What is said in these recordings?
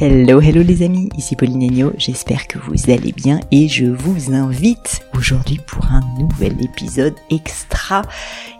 Hello, hello les amis, ici Pauline Agneau, j'espère que vous allez bien et je vous invite aujourd'hui pour un nouvel épisode extra,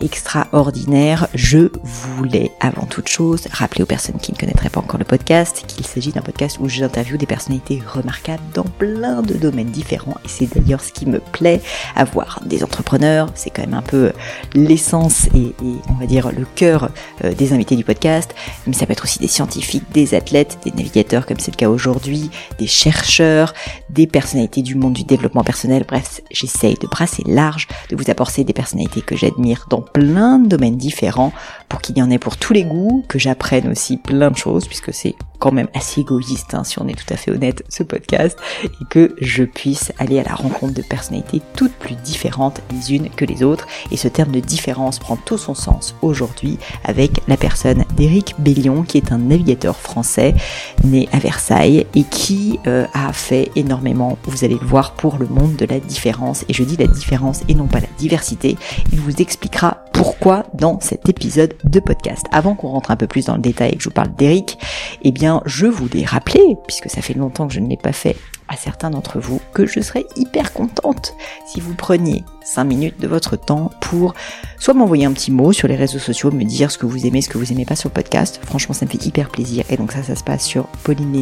extraordinaire. Je voulais avant toute chose rappeler aux personnes qui ne connaîtraient pas encore le podcast qu'il s'agit d'un podcast où j'interviewe des personnalités remarquables dans plein de domaines différents et c'est d'ailleurs ce qui me plaît, avoir des entrepreneurs, c'est quand même un peu l'essence et, on va dire le cœur euh, des invités du podcast, mais ça peut être aussi des scientifiques, des athlètes, des navigateurs, comme c'est le cas aujourd'hui, des chercheurs, des personnalités du monde du développement personnel. Bref, j'essaye de brasser large, de vous apporter des personnalités que j'admire dans plein de domaines différents pour qu'il y en ait pour tous les goûts, que j'apprenne aussi plein de choses puisque c'est quand même assez égoïste, hein, si on est tout à fait honnête, ce podcast, et que je puisse aller à la rencontre de personnalités toutes plus différentes les unes que les autres. Et ce terme de différence prend tout son sens aujourd'hui avec la personne d'Éric Bellion, qui est un navigateur français né Versailles et qui euh, a fait énormément, vous allez le voir, pour le monde de la différence. Et je dis la différence et non pas la diversité. Il vous expliquera pourquoi dans cet épisode de podcast. Avant qu'on rentre un peu plus dans le détail et que je vous parle d'Eric, eh bien, je voulais rappeler, puisque ça fait longtemps que je ne l'ai pas fait à certains d'entre vous, que je serais hyper contente si vous preniez 5 minutes de votre temps pour soit m'envoyer un petit mot sur les réseaux sociaux, me dire ce que vous aimez, ce que vous aimez pas sur le podcast. Franchement, ça me fait hyper plaisir. Et donc ça, ça se passe sur Pauline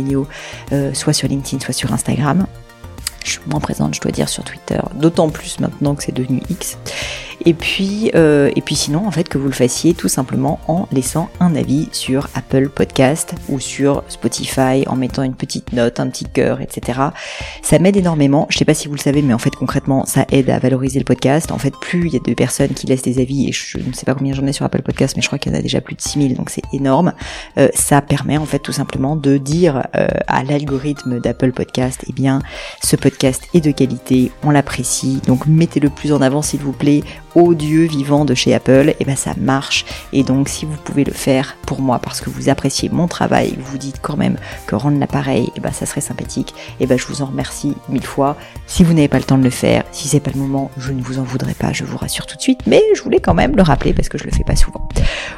euh, soit sur LinkedIn, soit sur Instagram. Je suis présente, je dois dire, sur Twitter, d'autant plus maintenant que c'est devenu X. Et puis, euh, et puis sinon, en fait, que vous le fassiez tout simplement en laissant un avis sur Apple Podcast ou sur Spotify, en mettant une petite note, un petit cœur, etc. Ça m'aide énormément. Je sais pas si vous le savez, mais en fait, concrètement, ça aide à valoriser le podcast. En fait, plus il y a de personnes qui laissent des avis, et je ne sais pas combien j'en ai sur Apple Podcast, mais je crois qu'il y en a déjà plus de 6000, donc c'est énorme. Euh, ça permet en fait tout simplement de dire euh, à l'algorithme d'Apple Podcast, eh bien, ce podcast est de qualité, on l'apprécie, donc mettez-le plus en avant s'il vous plaît odieux vivant de chez Apple, et eh ben ça marche. Et donc si vous pouvez le faire pour moi parce que vous appréciez mon travail, vous dites quand même que rendre l'appareil, et eh ben ça serait sympathique, et eh ben je vous en remercie mille fois. Si vous n'avez pas le temps de le faire, si c'est pas le moment, je ne vous en voudrais pas, je vous rassure tout de suite, mais je voulais quand même le rappeler parce que je le fais pas souvent.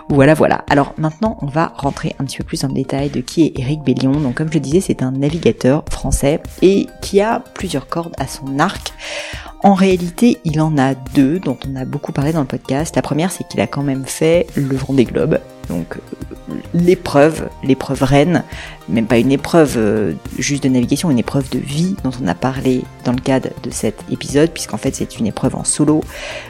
Voilà, voilà. Alors maintenant, on va rentrer un petit peu plus dans le détail de qui est Eric Bellion. Donc comme je disais, c'est un navigateur français et qui a plusieurs cordes à son arc. En réalité, il en a deux dont on a beaucoup parlé dans le podcast. La première, c'est qu'il a quand même fait le Vendée Globe. Donc l'épreuve, l'épreuve reine, même pas une épreuve euh, juste de navigation, une épreuve de vie dont on a parlé dans le cadre de cet épisode, puisqu'en fait c'est une épreuve en solo,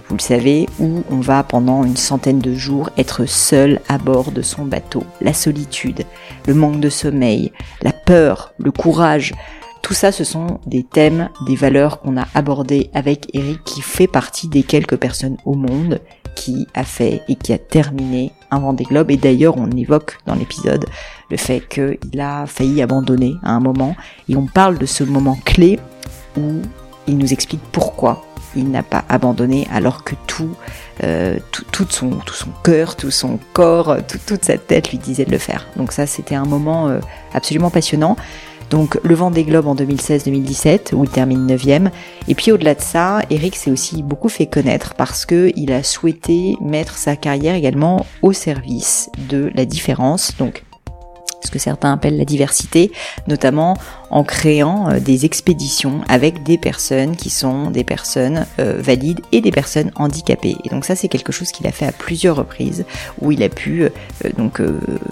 vous le savez, où on va pendant une centaine de jours être seul à bord de son bateau. La solitude, le manque de sommeil, la peur, le courage, tout ça, ce sont des thèmes, des valeurs qu'on a abordées avec Eric, qui fait partie des quelques personnes au monde qui a fait et qui a terminé un Vendée Globe. Et d'ailleurs, on évoque dans l'épisode le fait qu'il a failli abandonner à un moment. Et on parle de ce moment clé où il nous explique pourquoi il n'a pas abandonné alors que tout, euh, son, tout son cœur, tout son corps, toute sa tête lui disait de le faire. Donc ça, c'était un moment euh, absolument passionnant. Donc le vent des globes en 2016-2017 où il termine 9ème. Et puis au-delà de ça, Eric s'est aussi beaucoup fait connaître parce que il a souhaité mettre sa carrière également au service de la différence. Donc ce que certains appellent la diversité, notamment en créant euh, des expéditions avec des personnes qui sont des personnes euh, valides et des personnes handicapées. Et donc ça c'est quelque chose qu'il a fait à plusieurs reprises où il a pu donc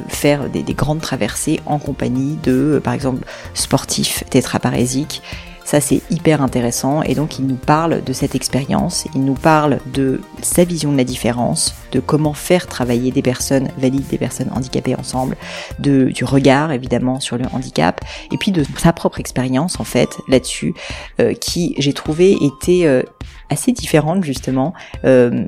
faire des, des, grandes traversées en compagnie de par exemple sportifs tétraparésiques ça, c'est hyper intéressant. Et donc, il nous parle de cette expérience, il nous parle de sa vision de la différence, de comment faire travailler des personnes valides, des personnes handicapées ensemble, de, du regard, évidemment, sur le handicap, et puis de sa propre expérience, en fait, là-dessus, euh, qui, j'ai trouvé, était euh, assez différente justement, euh,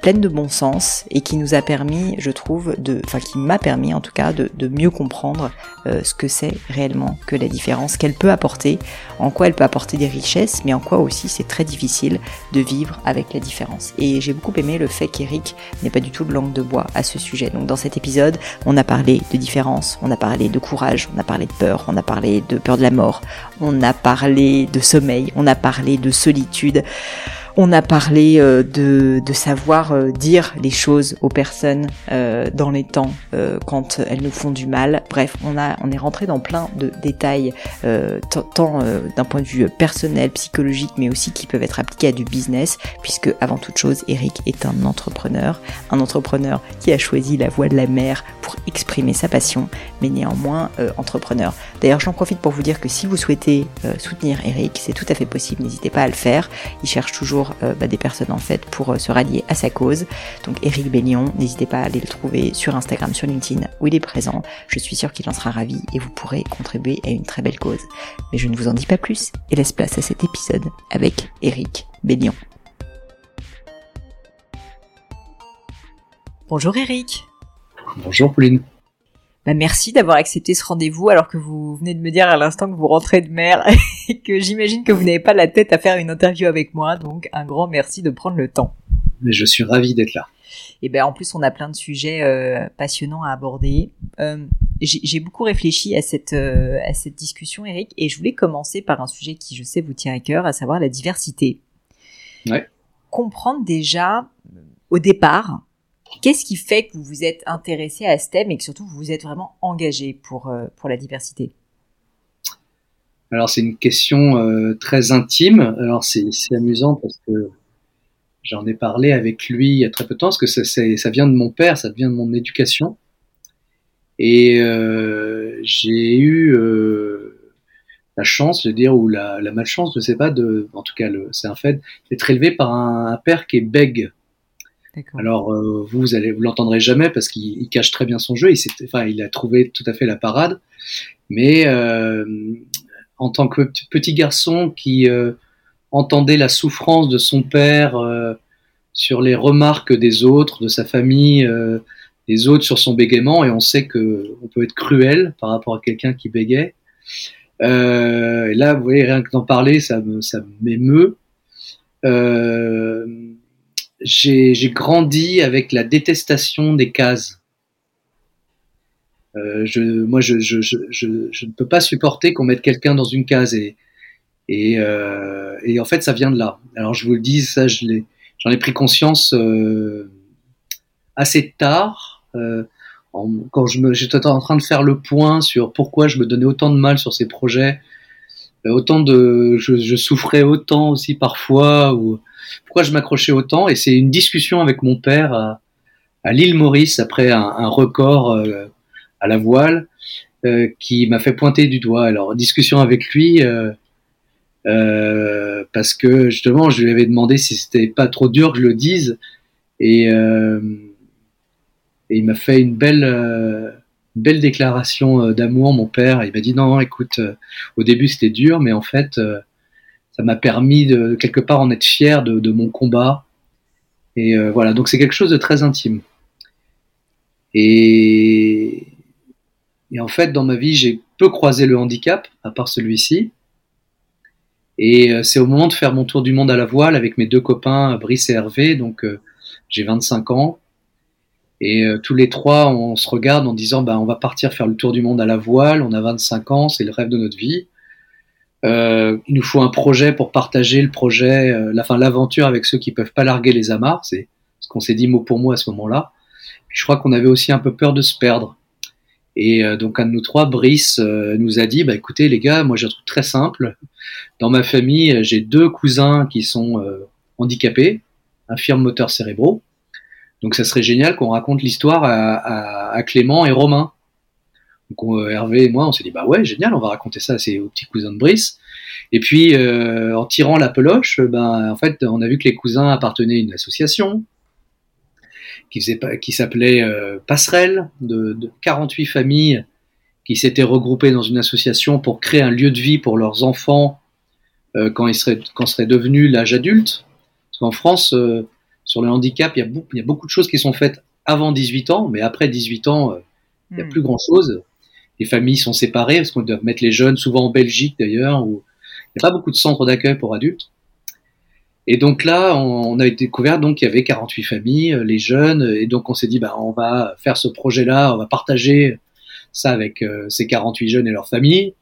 pleine de bon sens et qui nous a permis, je trouve, de, enfin qui m'a permis en tout cas de, de mieux comprendre euh, ce que c'est réellement que la différence, qu'elle peut apporter, en quoi elle peut apporter des richesses, mais en quoi aussi c'est très difficile de vivre avec la différence. Et j'ai beaucoup aimé le fait qu'Eric n'est pas du tout de langue de bois à ce sujet. Donc dans cet épisode, on a parlé de différence, on a parlé de courage, on a parlé de peur, on a parlé de peur de la mort, on a parlé de sommeil, on a parlé de solitude. On a parlé euh, de, savoir euh, dire les choses aux personnes euh, dans les temps quand elles nous font du mal. Bref, on a on est rentré dans plein de détails tant d'un point de vue personnel, psychologique, mais aussi qui peuvent être appliqués à du business, puisque avant toute chose, Eric est un entrepreneur, un entrepreneur qui a choisi la voie de la mer pour exprimer sa passion, mais néanmoins entrepreneur. D'ailleurs, j'en profite pour vous dire que si vous souhaitez soutenir Eric, c'est tout à fait possible. N'hésitez pas à le faire. Il cherche toujours euh, bah, des personnes en fait pour euh, se rallier à sa cause. Donc Eric Bellion, n'hésitez pas à aller le trouver sur Instagram, sur LinkedIn où il est présent. Je suis sûre qu'il en sera ravi et vous pourrez contribuer à une très belle cause. Mais je ne vous en dis pas plus et laisse place à cet épisode avec Eric Bellion. Bonjour Eric. Bonjour Pauline. Bah, merci d'avoir accepté ce rendez-vous alors que vous venez de me dire à l'instant que vous rentrez de mer et que j'imagine que vous n'avez pas la tête à faire une interview avec moi. Donc un grand merci de prendre le temps. Mais je suis ravi d'être là. Et ben en plus on a plein de sujets euh, passionnants à aborder. Euh, j'ai beaucoup réfléchi à cette euh, à cette discussion, Eric, et je voulais commencer par un sujet qui je sais vous tient à cœur, à savoir la diversité. Ouais. Comprendre déjà au départ Qu'est-ce qui fait que vous vous êtes intéressé à ce thème et que surtout vous vous êtes vraiment engagé pour, euh, pour la diversité? Alors c'est une question euh, très intime. Alors c'est amusant parce que j'en ai parlé avec lui il y a très peu de temps parce que ça, ça vient de mon père, ça vient de mon éducation. Et euh, j'ai eu la chance, je veux dire, ou la, la malchance, je sais pas, de, en tout cas, c'est un fait, d'être élevé par un, père qui est bègue. Alors euh, vous, allez, vous l'entendrez jamais parce qu'il cache très bien son jeu. Il, il a trouvé tout à fait la parade. Mais euh, en tant que petit garçon qui euh, entendait la souffrance de son père sur les remarques des autres, de sa famille, des autres sur son bégaiement, et on sait que on peut être cruel par rapport à quelqu'un qui bégait. et là, vous voyez, rien que d'en parler, ça m'émeut. Euh, j'ai grandi avec la détestation des cases. Euh, je, moi, je, je, je, ne peux pas supporter qu'on mette quelqu'un dans une case et, et, euh, et, en fait, ça vient de là. Alors, je vous le dis, ça, j'en ai, pris conscience euh, assez tard, euh, en, quand j'étais en train de faire le point sur pourquoi je me donnais autant de mal sur ces projets, euh, autant de, je, je souffrais autant aussi parfois, ou pourquoi je m'accrochais autant. Et c'est une discussion avec mon père à, l'île Maurice après un, record euh, à la voile euh, qui m'a fait pointer du doigt. Alors discussion avec lui euh, parce que justement je lui avais demandé si c'était pas trop dur que je le dise et, et il m'a fait une belle belle déclaration d'amour, mon père. Il m'a dit non, écoute, au début c'était dur, mais en fait, ça m'a permis de quelque part en être fier de, mon combat. Et euh, voilà, donc c'est quelque chose de très intime. Et, et en fait, dans ma vie, j'ai peu croisé le handicap, à part celui-ci. Et euh, c'est au moment de faire mon tour du monde à la voile avec mes deux copains, Brice et Hervé, donc euh, j'ai 25 ans. Et tous les trois, on se regarde en disant, bah, on va partir faire le tour du monde à la voile, on a 25 ans, c'est le rêve de notre vie. Euh, il nous faut un projet pour partager le projet, euh, la fin l'aventure avec ceux qui peuvent pas larguer les amarres. C'est ce qu'on s'est dit mot pour mot à ce moment-là. Je crois qu'on avait aussi un peu peur de se perdre. Et euh, donc un de nous trois, Brice, euh, nous a dit, bah écoutez les gars, moi j'ai un truc très simple. Dans ma famille, j'ai deux cousins qui sont handicapés, infirmes moteurs cérébraux. Donc ça serait génial qu'on raconte l'histoire à, à, Clément et Romain. Donc Hervé et moi, on s'est dit bah ouais, génial, on va raconter ça à ces petits cousins de Brice. Et puis en tirant la peloche, ben en fait, on a vu que les cousins appartenaient à une association qui, faisait, qui s'appelait euh, Passerelle, de, de, 48 familles qui s'étaient regroupées dans une association pour créer un lieu de vie pour leurs enfants euh, quand ils seraient, quand seraient devenus l'âge adulte. Parce qu'en France, euh, sur le handicap, il y, a beaucoup, il y, a beaucoup de choses qui sont faites avant 18 ans, mais après 18 ans, euh, il n'y a hmm. plus grand-chose. Les familles sont séparées parce qu'on doit mettre les jeunes, souvent en Belgique d'ailleurs, où il n'y a pas beaucoup de centres d'accueil pour adultes. Et donc là, on, a découvert donc qu'il y avait 48 familles, euh, les jeunes, et donc on s'est dit, bah, on va faire ce projet-là, on va partager ça avec euh, ces 48 jeunes et leurs familles.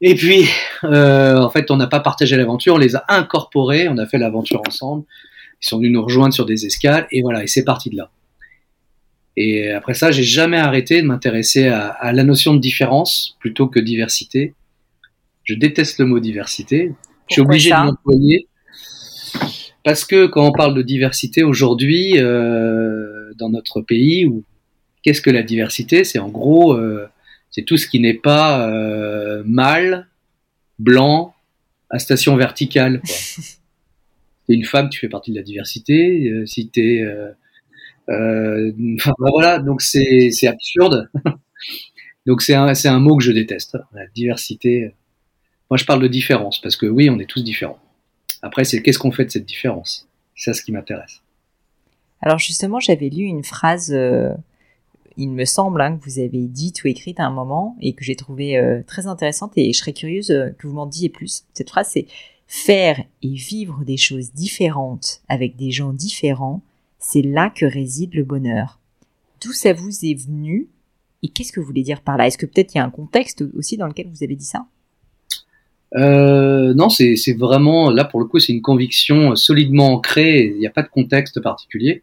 Et puis, euh, en fait, on n'a pas partagé l'aventure, on les a incorporés, on a fait l'aventure ensemble. Ils sont venus nous rejoindre sur des escales, et voilà, et c'est parti de là. Et après ça, j'ai jamais arrêté de m'intéresser à, à, la notion de différence plutôt que diversité. Je déteste le mot diversité. je suis obligé de l'employer parce que quand on parle de diversité aujourd'hui euh, dans notre pays, qu'est-ce que la diversité? C'est en gros, euh, c'est tout ce qui n'est pas euh, mâle, blanc, à station verticale. T'es une femme, tu fais partie de la diversité. Euh, si t'es, euh, voilà, donc c'est absurde. donc c'est un mot que je déteste. La diversité. Moi, je parle de différence parce que oui, on est tous différents. Après, c'est qu'est-ce qu'on fait de cette différence? C'est ça ce qui m'intéresse. Alors justement, j'avais lu une phrase, euh, il me semble, hein, que vous avez dite ou écrite à un moment et que j'ai trouvé euh, très intéressante et je serais curieuse que vous m'en disiez plus. Cette phrase, c'est faire et vivre des choses différentes avec des gens différents, c'est là que réside le bonheur. D'où ça vous est venu et qu'est-ce que vous voulez dire par là? Est-ce que peut-être il y a un contexte aussi dans lequel vous avez dit ça? Euh, non, c'est vraiment, là pour le coup, c'est une conviction solidement ancrée, il n'y a pas de contexte particulier.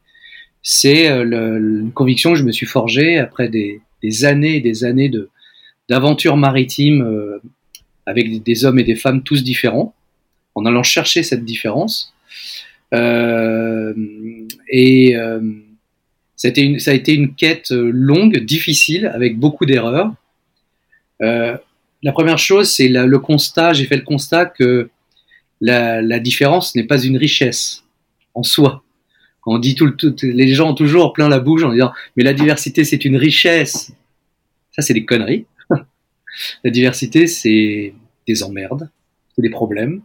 C'est euh, une conviction que je me suis forgée après des, années et des années d'aventures maritimes euh, avec des hommes et des femmes tous différents, en allant chercher cette différence. Euh, et euh, ça, a été une, ça a été une quête longue, difficile, avec beaucoup d'erreurs. Euh, la première chose, c'est le constat, j'ai fait le constat que la, différence n'est pas une richesse en soi. Quand on dit tout, tout, les gens ont toujours plein la bouche en disant mais la diversité c'est une richesse. Ça c'est des conneries. la diversité c'est des emmerdes, c'est des problèmes.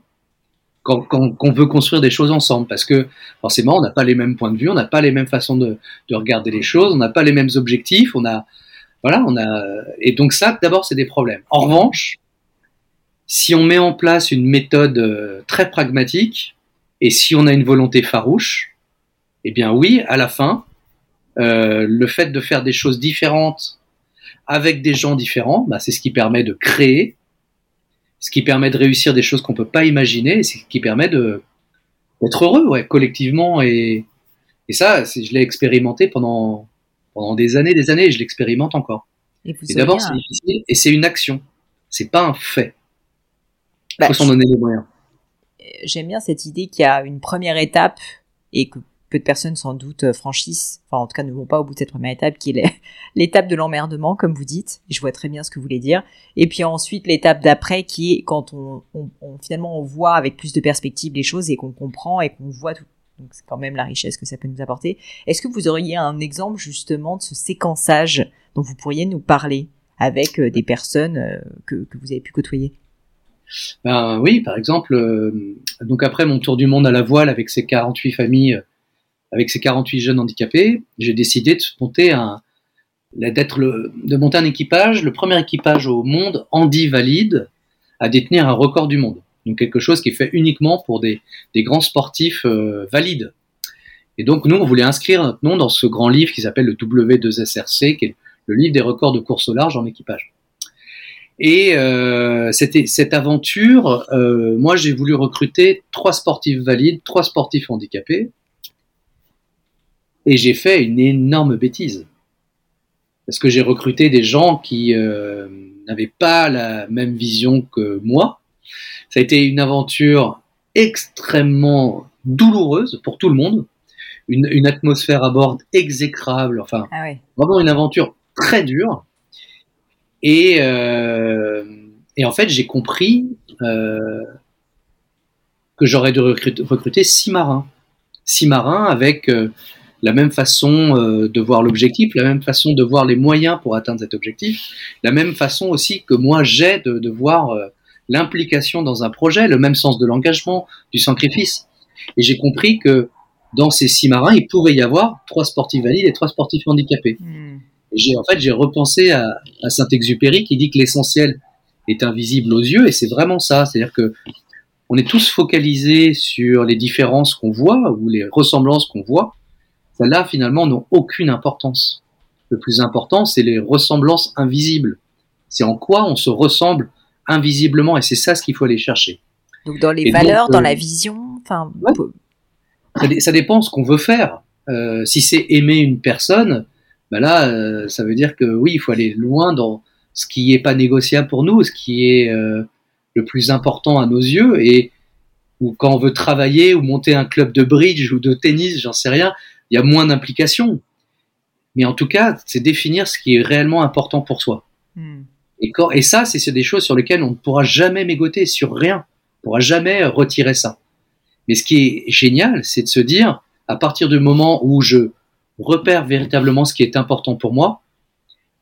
Quand, on veut construire des choses ensemble, parce que forcément on n'a pas les mêmes points de vue, on n'a pas les mêmes façons de, de regarder les choses, on n'a pas les mêmes objectifs, on a voilà, on a et donc ça d'abord c'est des problèmes. En revanche, si on met en place une méthode euh, très pragmatique et si on a une volonté farouche, eh bien oui, à la fin, euh, le fait de faire des choses différentes avec des gens différents, bah, c'est ce qui permet de créer, ce qui permet de réussir des choses qu'on peut pas imaginer, et ce qui permet de d'être heureux, ouais, collectivement et et ça, je l'ai expérimenté pendant pendant des années, des années, et je l'expérimente encore. Et, d'abord, c'est difficile, et c'est une action. C'est pas un fait. Il bah, faut s'en donner les moyens. J'aime bien cette idée qu'il y a une première étape et que peu de personnes sans doute euh, franchissent, enfin en tout cas ne vont pas au bout de cette première étape qui est l'étape de l'emmerdement comme vous dites. je vois très bien ce que vous voulez dire. Et puis ensuite l'étape d'après qui est quand on, finalement on voit avec plus de perspective les choses et qu'on comprend et qu'on voit tout, donc c'est quand même la richesse que ça peut nous apporter. Est-ce que vous auriez un exemple justement de ce séquençage dont vous pourriez nous parler avec euh, des personnes euh, que, vous avez pu côtoyer? Ben, oui, par exemple, donc après mon tour du monde à la voile avec ces 48 familles, avec ces 48 jeunes handicapés, j'ai décidé de monter un, équipage, le premier équipage au monde handi valide à détenir un record du monde. Donc quelque chose qui est fait uniquement pour des, grands sportifs euh, valides. Et donc nous, on voulait inscrire notre nom dans ce grand livre qui s'appelle le W2SRC, qui est le livre des records de course au large en équipage. Et euh, cette aventure, euh, moi j'ai voulu recruter trois sportifs valides, trois sportifs handicapés, et j'ai fait une énorme bêtise. parce que j'ai recruté des gens qui euh, n'avaient pas la même vision que moi. Ça a été une aventure extrêmement douloureuse pour tout le monde, une, une atmosphère à bord exécrable, enfin Ah vraiment une aventure très dure. Et, euh, et en fait, j'ai compris euh, que j'aurais dû recruter, recruter six marins. Six marins avec la même façon euh, de voir l'objectif, la même façon de voir les moyens pour atteindre cet objectif, la même façon aussi que moi j'ai de, de voir euh, l'implication dans un projet, le même sens de l'engagement, du sacrifice. Et j'ai compris que dans ces six marins, il pouvait y avoir trois sportifs valides et trois sportifs handicapés. Hmm. Et J'ai en fait j'ai repensé à, à Saint-Exupéry qui dit que l'essentiel est invisible aux yeux et c'est vraiment ça, c'est-à-dire que on est tous focalisés sur les différences qu'on voit ou les ressemblances qu'on voit. Celles-là finalement n'ont aucune importance. Le plus important, c'est les ressemblances invisibles. C'est en quoi on se ressemble invisiblement et c'est ça ce qu'il faut aller chercher. Donc dans les Et donc, valeurs, dans euh, la vision, enfin, Ouais. Ça, ça dépend ce qu'on veut faire. Euh, si c'est aimer une personne, ben là, euh, ça veut dire que oui, il faut aller loin dans ce qui est pas négociable pour nous, ce qui est le plus important à nos yeux. Et ou quand on veut travailler ou monter un club de bridge ou de tennis, j'en sais rien, il y a moins d'implication. Mais en tout cas, c'est définir ce qui est réellement important pour soi. hmm. Et, quand, et ça, c'est des choses sur lesquelles on ne pourra jamais mégoter, sur rien. On ne pourra jamais retirer ça. Mais ce qui est génial, c'est de se dire, à partir du moment où je repère véritablement ce qui est important pour moi,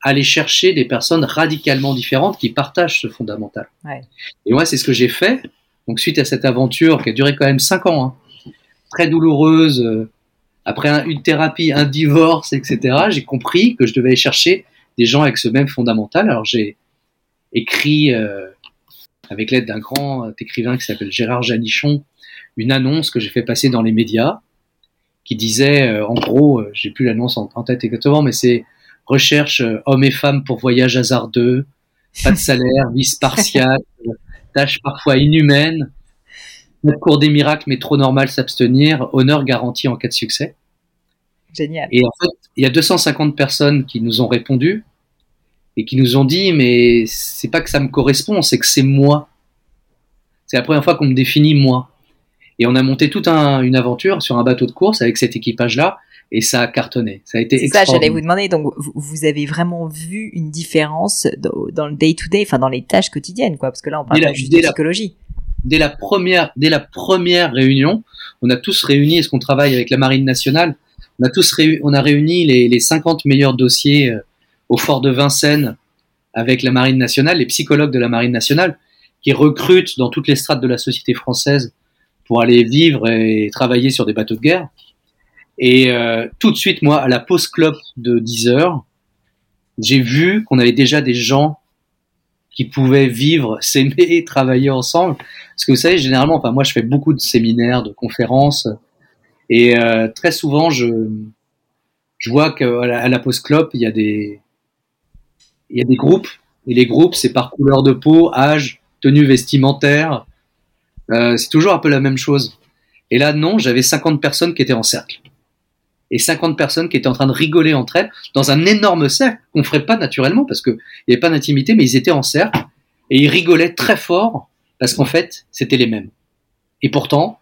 aller chercher des personnes radicalement différentes qui partagent ce fondamental. Ouais. Et moi, c'est ce que j'ai fait. Donc, suite à cette aventure qui a duré quand même cinq ans, hein, très douloureuse, euh, après un- une thérapie, un divorce, etc., j'ai compris que je devais aller chercher des gens avec ce même fondamental. Alors, j'ai écrit, euh, avec l'aide d'un grand euh, écrivain qui s'appelle Gérard Janichon, une annonce que j'ai fait passer dans les médias qui disait, euh, en gros, euh, j'ai plus l'annonce en, en tête exactement, mais c'est recherche hommes et femmes pour voyage hasardeux, pas de salaire, vie spartiate, tâches parfois inhumaines, notre cours des miracles mais trop normal s'abstenir, honneur garanti en cas de succès. Génial. Et en fait, il y a 250 personnes qui nous ont répondu et qui nous ont dit mais c'est pas que ça me correspond, c'est que c'est moi. C'est la première fois qu'on me définit moi. Et on a monté toute un- une aventure sur un bateau de course avec cet équipage-là et ça a cartonné. Ça a été C'est ça, j'allais extraordinaire. vous demander. Donc, vous, avez vraiment vu une différence dans, le day to day, enfin dans les tâches quotidiennes, quoi. Parce que là, on parle Dès juste de la- psychologie. dès la première, dès la première réunion, on a tous réuni, est-ce qu'on travaille avec la Marine nationale? On a tous réuni, on a réuni les, les 50 meilleurs dossiers euh, au fort de Vincennes avec la Marine nationale, les psychologues de la Marine nationale, qui recrutent dans toutes les strates de la société française pour aller vivre et travailler sur des bateaux de guerre. Et euh, tout de suite, moi, à la pause clope de 10 heures, j'ai vu qu'on avait déjà des gens qui pouvaient vivre, s'aimer, travailler ensemble. Parce que vous savez, généralement, enfin moi je fais beaucoup de séminaires, de conférences, et euh, très souvent je je vois qu'à la, à la clope il y a des il y a des groupes et les groupes c'est par couleur de peau, âge, tenue vestimentaire, Euh, c'est toujours un peu la même chose. Et là non, j'avais 50 personnes qui étaient en cercle et 50 personnes qui étaient en train de rigoler entre elles dans un énorme cercle qu'on ferait pas naturellement parce que il n'y avait pas d'intimité, mais ils étaient en cercle et ils rigolaient très fort parce qu'en fait, c'était les mêmes. Et pourtant,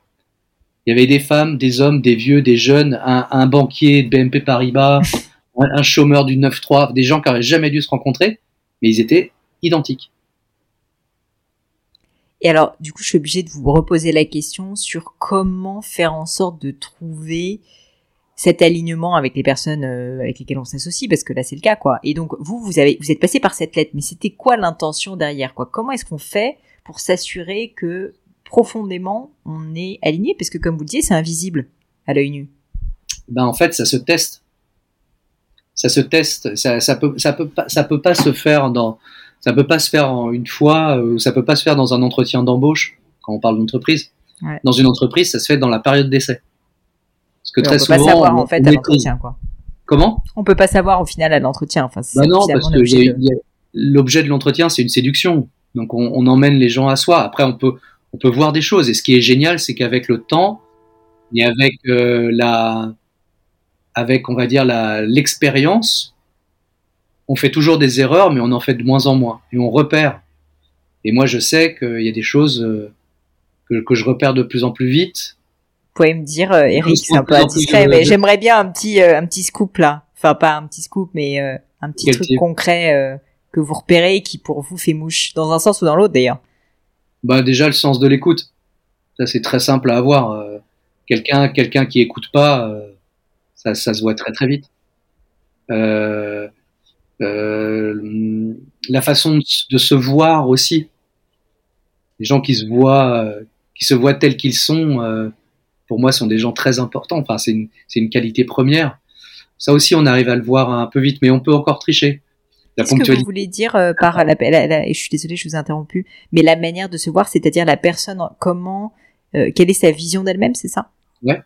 il y avait des femmes, des hommes, des vieux, des jeunes, un, banquier de BNP Paribas, un, un chômeur du 9-3, des gens qui n'auraient jamais dû se rencontrer, mais ils étaient identiques. Et alors, du coup, je suis obligée de vous reposer la question sur comment faire en sorte de trouver cet alignement avec les personnes euh, avec lesquelles on s'associe, parce que là, c'est le cas, quoi. Et donc, vous, vous avez, vous êtes passé par cette lettre, mais c'était quoi l'intention derrière, quoi? Comment est-ce qu'on fait pour s'assurer que profondément on est aligné, parce que comme vous le disiez, c'est invisible à l'œil nu. Ben en fait, ça se teste. Ça se teste. Ça, ça peut, ça peut pas, ça peut pas se faire dans, ça peut pas se faire en une fois, euh, ça peut pas se faire dans un entretien d'embauche quand on parle d'entreprise. Ouais. Dans une entreprise, ça se fait dans la période d'essai. Parce que Mais très on peut pas savoir on- en fait à l'entretien, quoi. Comment? On peut pas savoir au final à l'entretien. Enfin, Bah non, parce que l'objet de l'entretien, c'est une séduction. Donc on, on emmène les gens à soi. Après, on peut, on peut voir des choses. Et ce qui est génial, c'est qu'avec le temps et avec euh, la, avec on va dire la l'expérience, on fait toujours des erreurs, mais on en fait de moins en moins et on repère. Et moi, je sais qu'il y a des choses euh, que, que, je repère de plus en plus vite. Vous pouvez me dire, euh, Eric, c'est un peu indiscret, mais j'aimerais bien un petit, euh, un petit scoop là. Enfin, pas un petit scoop, mais un petit truc concret que vous repérez et qui pour vous fait mouche, dans un sens ou dans l'autre d'ailleurs. Bah déjà le sens de l'écoute. Ça c'est très simple à avoir. quelqu'un, quelqu'un qui écoute pas, ça, ça se voit très très vite. Euh, euh, la façon de, se voir aussi. Les gens qui se voient, euh, qui se voient tels qu'ils sont, euh, pour moi, sont des gens très importants. Enfin, c'est une qualité première. Ça aussi, on arrive à le voir un peu vite, mais on peut encore tricher. Qu'est-ce que vous voulez dire par la, et je suis désolée, je vous ai interrompu, mais la manière de se voir, c'est-à-dire la personne, comment, quelle est sa vision d'elle-même, c'est ça? Ouais.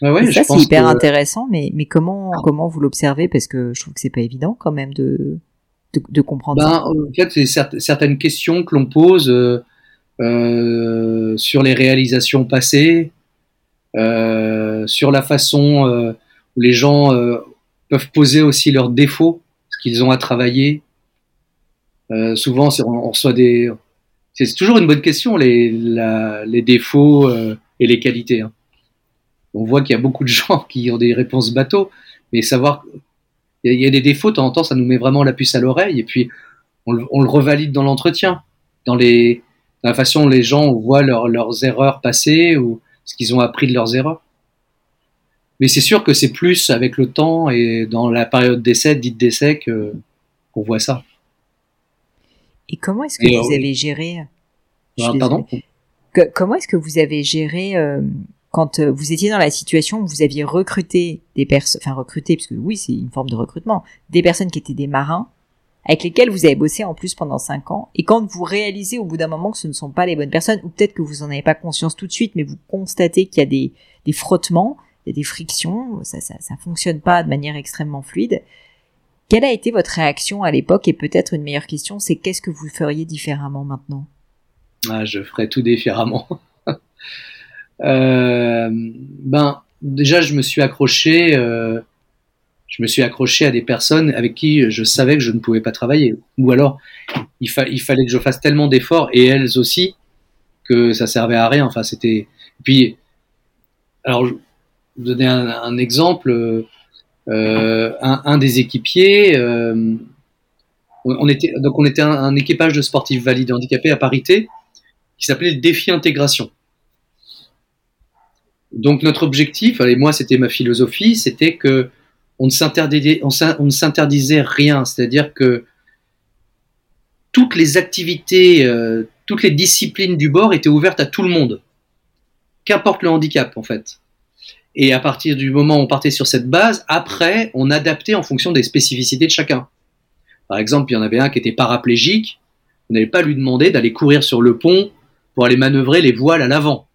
Ouais, ça, c'est hyper intéressant, mais, mais comment, comment vous l'observez? Parce que je trouve que c'est pas évident quand même de, de, de comprendre ben, ça. En fait, c'est certaines questions que l'on pose euh, euh, sur les réalisations passées, euh, sur la façon euh, où les gens euh, peuvent poser aussi leurs défauts, qu'ils ont à travailler. Euh, souvent, on, reçoit des. C'est toujours une bonne question, les, défauts et les qualités. Hein on voit qu'il y a beaucoup de gens qui ont des réponses bateau, mais savoir, il y, a des défauts, de temps en temps, ça nous met vraiment la puce à l'oreille, et puis on, le revalide dans l'entretien, dans la façon dont les gens voient leurs erreurs passées ou ce qu'ils ont appris de leurs erreurs. Mais c'est sûr que c'est plus avec le temps et dans la période d'essai, dite d'essai, qu'on voit ça. Et comment est-ce que vous avez géré ah, Pardon Comment est-ce que vous avez géré euh, quand euh, vous étiez dans la situation où vous aviez recruté des personnes, enfin recruté, parce que oui, c'est une forme de recrutement, des personnes qui étaient des marins, avec lesquels vous avez bossé en plus pendant cinq ans, et quand vous réalisez au bout d'un moment que ce ne sont pas les bonnes personnes, ou peut-être que vous en avez pas conscience tout de suite, mais vous constatez qu'il y a des, des frottements, il y a des frictions, ça, ça, fonctionne pas de manière extrêmement fluide. Quelle a été votre réaction à l'époque? Et peut-être une meilleure question, c'est qu'est-ce que vous feriez différemment maintenant? Ah, Je ferais tout différemment. Euh, ben déjà je me suis accroché, euh, je me suis accroché à des personnes avec qui je savais que je ne pouvais pas travailler, ou alors il, il fallait que je fasse tellement d'efforts et elles aussi que ça servait à rien. Enfin c'était puis alors vous donner un, exemple. Euh, un, un, des équipiers, euh, on était donc on était un, équipage de sportifs valides handicapés à parité qui s'appelait le défi intégration. Donc notre objectif, et moi c'était ma philosophie, c'était que on ne s'interdisait, rien, c'est-à-dire que toutes les activités, euh, toutes les disciplines du bord étaient ouvertes à tout le monde, qu'importe le handicap en fait. Et à partir du moment où on partait sur cette base, après on adaptait en fonction des spécificités de chacun. Par exemple, il y en avait un qui était paraplégique, on n'allait pas lui demander d'aller courir sur le pont pour aller manœuvrer les voiles à l'avant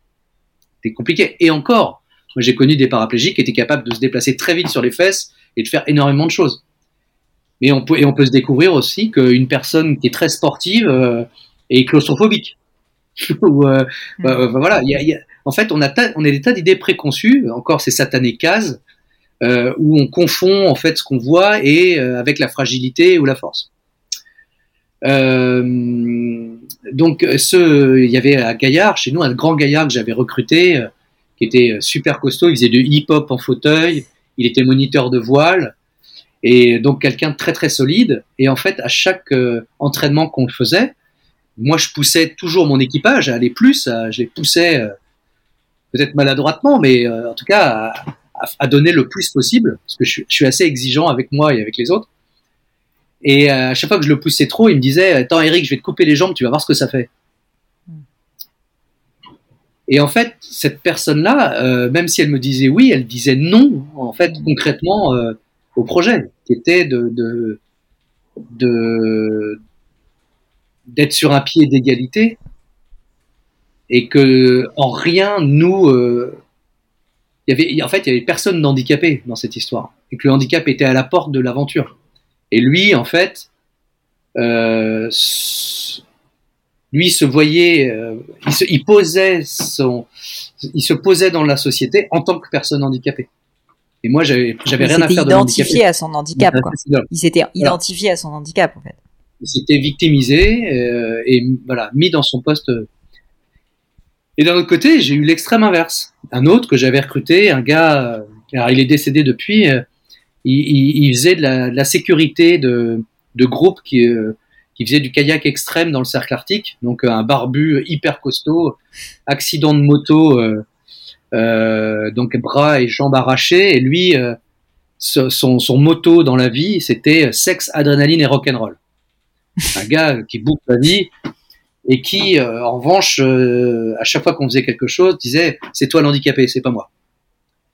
c'était compliqué. Et encore, moi j'ai connu des paraplégiques qui étaient capables de se déplacer très vite sur les fesses et de faire énormément de choses. Mais on peut, et on peut se découvrir aussi qu'une personne qui est très sportive euh, est claustrophobique. Ou, euh, hmm. bah, bah, voilà, y a, y a, en fait, on a, on a des tas d'idées préconçues, encore ces satanées cases, euh, où on confond en fait ce qu'on voit et euh, avec la fragilité ou la force. Euh, donc, ce, il y avait à Gaillard, chez nous, un grand Gaillard que j'avais recruté, qui était super costaud. Il faisait du hip-hop en fauteuil. Il était moniteur de voile. Et donc, quelqu'un de très, très solide. Et en fait, à chaque entraînement qu'on faisait, moi, je poussais toujours mon équipage à aller plus. je les poussais peut-être maladroitement, mais en tout cas, à, à, donner le plus possible. Parce que je, je suis assez exigeant avec moi et avec les autres. Et euh, à chaque fois que je le poussais trop, il me disait Attends, Eric, je vais te couper les jambes, tu vas voir ce que ça fait. Et en fait, cette personne-là, euh, même si elle me disait oui, elle disait non, en fait, concrètement, euh, au projet, qui était de, de, de d'être sur un pied d'égalité et que en rien nous euh, il y avait en fait il y avait personne d'handicapé dans cette histoire et que le handicap était à la porte de l'aventure et lui, en fait, euh, lui se voyait, euh, il, se, il, posait son, il se posait dans la société en tant que personne handicapée. Et moi, j'avais, j'avais rien à faire de identifié à son handicap, quoi. Il s'était identifié à son handicap, en fait. Il s'était victimisé euh, et voilà mis dans son poste. Et d'un autre côté, j'ai eu l'extrême inverse. Un autre que j'avais recruté, un gars, euh, alors il est décédé depuis. Euh, il, faisait de la, sécurité de, de groupes qui, qui faisait du kayak extrême dans le cercle arctique. Donc un barbu hyper costaud, accident de moto. Euh, donc bras et jambes arrachés. Et lui, euh, son, son moto dans la vie, c'était sexe, adrénaline et rock'n'roll. Un gars qui boucle la vie et qui, euh, en revanche, à chaque fois qu'on faisait quelque chose, disait c'est toi l'handicapé, c'est pas moi.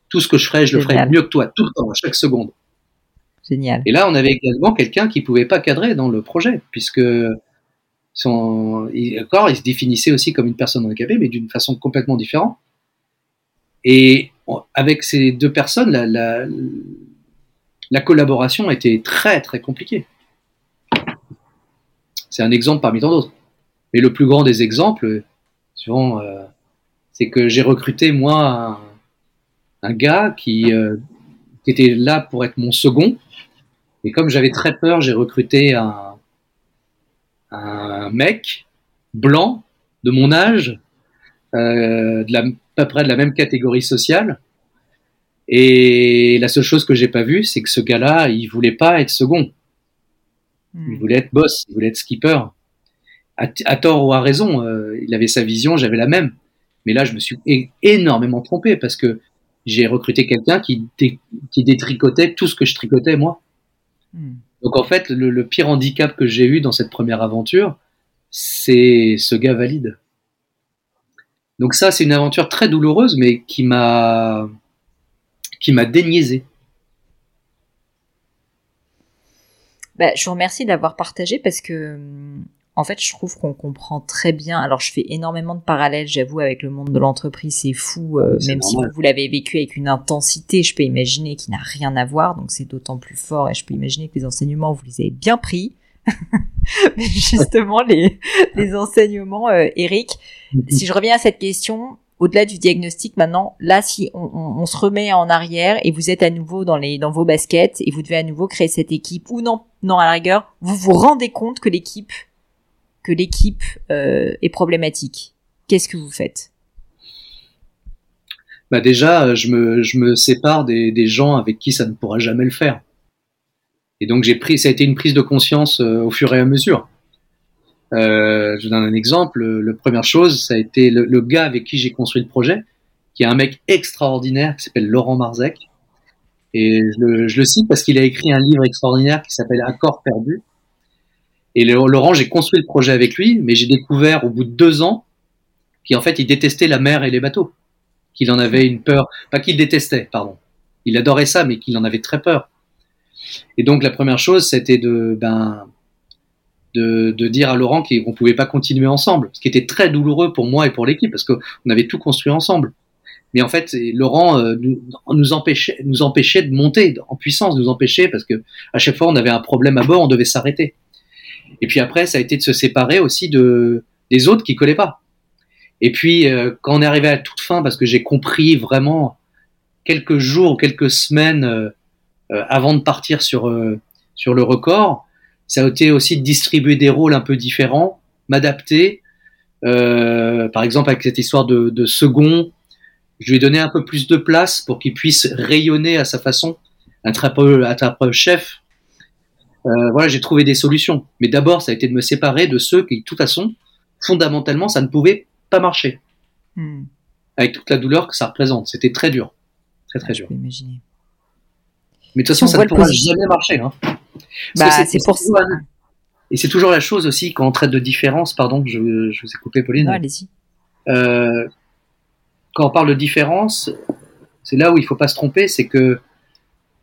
Tout ce que je ferais, je le ferais mieux que toi, tout le temps, à chaque seconde. Génial. Et là, on avait également quelqu'un qui pouvait pas cadrer dans le projet, puisque son, il, encore, il se définissait aussi comme une personne handicapée, mais d'une façon complètement différente. Et avec ces deux personnes, la, la, la collaboration été très très compliquée. C'est un exemple parmi tant d'autres. Mais le plus grand des exemples, souvent, euh, c'est que j'ai recruté moi un, un gars qui, euh, qui, était là pour être mon second. Et comme j'avais très peur, j'ai recruté un, un mec blanc de mon âge, euh, de la, à peu près de la même catégorie sociale. Et la seule chose que j'ai pas vue, c'est que ce gars-là, il voulait pas être second. Hmm. Il voulait être boss, il voulait être skipper. À, tort ou à raison, euh, il avait sa vision, j'avais la même. Mais là, je me suis énormément trompé parce que j'ai recruté quelqu'un qui, qui détricotait tout ce que je tricotais moi. Hmm. Donc en fait, le, le pire handicap que j'ai eu dans cette première aventure, c'est ce gars valide. Donc ça, c'est une aventure très douloureuse, mais qui m'a qui m'a déniaisé. Bah, je vous remercie d'avoir partagé parce que en fait, je trouve qu'on comprend très bien. Alors, je fais énormément de parallèles, j'avoue, avec le monde de l'entreprise. C'est fou, euh, même si vous, l'avez vécu avec une intensité, je peux imaginer qu'il n'a rien à voir. Donc, c'est d'autant plus fort. Et je peux imaginer que les enseignements, vous les avez bien pris. Mais justement, les, les enseignements, euh, Eric, mm-hmm. si je reviens à cette question, au-delà du diagnostic, maintenant, là, si on, on, se remet en arrière et vous êtes à nouveau dans les dans vos baskets et vous devez à nouveau créer cette équipe, ou non, non à la rigueur, vous vous rendez compte que l'équipe que l'équipe euh, est problématique. Qu'est-ce que vous faites? Bah déjà, je me, je me sépare des, gens avec qui ça ne pourra jamais le faire. Et donc j'ai pris, ça a été une prise de conscience euh, au fur et à mesure. Euh, je vous donne un exemple. La première chose, ça a été le, gars avec qui j'ai construit le projet, qui est un mec extraordinaire qui s'appelle Laurent Marzec. Et je le, je le cite parce qu'il a écrit un livre extraordinaire qui s'appelle Accord perdu. Et Laurent, j'ai construit le projet avec lui, mais j'ai découvert au bout de deux ans qu'en fait, il détestait la mer et les bateaux. Qu'il en avait une peur, pas qu'il détestait, pardon. Il adorait ça, mais qu'il en avait très peur. Et donc la première chose, c'était de, ben, de, de, dire à Laurent qu'on ne pouvait pas continuer ensemble, ce qui était très douloureux pour moi et pour l'équipe, parce qu'on avait tout construit ensemble. Mais en fait, Laurent euh, nous, empêchait, nous empêchait de monter en puissance, nous empêchait parce que à chaque fois on avait un problème à bord, on devait s'arrêter. Et puis après, ça a été de se séparer aussi de des autres qui collaient pas. Et puis euh, quand on est arrivé à toute fin, parce que j'ai compris vraiment quelques jours, quelques semaines euh, euh, avant de partir sur, euh, sur le record, ça a été aussi de distribuer des rôles un peu différents, m'adapter. Euh, par exemple, avec cette histoire de, de, second, je lui ai donné un peu plus de place pour qu'il puisse rayonner à sa façon, un peu, un chef. Euh, voilà, j'ai trouvé des solutions. Mais d'abord, ça a été de me séparer de ceux qui, de toute façon, fondamentalement, ça ne pouvait pas marcher. Hmm. Avec toute la douleur que ça représente. C'était très dur. Très, très dur. imaginer. Mais de toute façon, ça ne pourra jamais marcher. Hein. Bah, c'est pour ça. Et c'est toujours la chose aussi quand on traite de différence. Pardon, je, je vous ai coupé, Pauline. Non, allez-y. Euh, quand on parle de différence, c'est là où il faut pas se tromper, c'est que,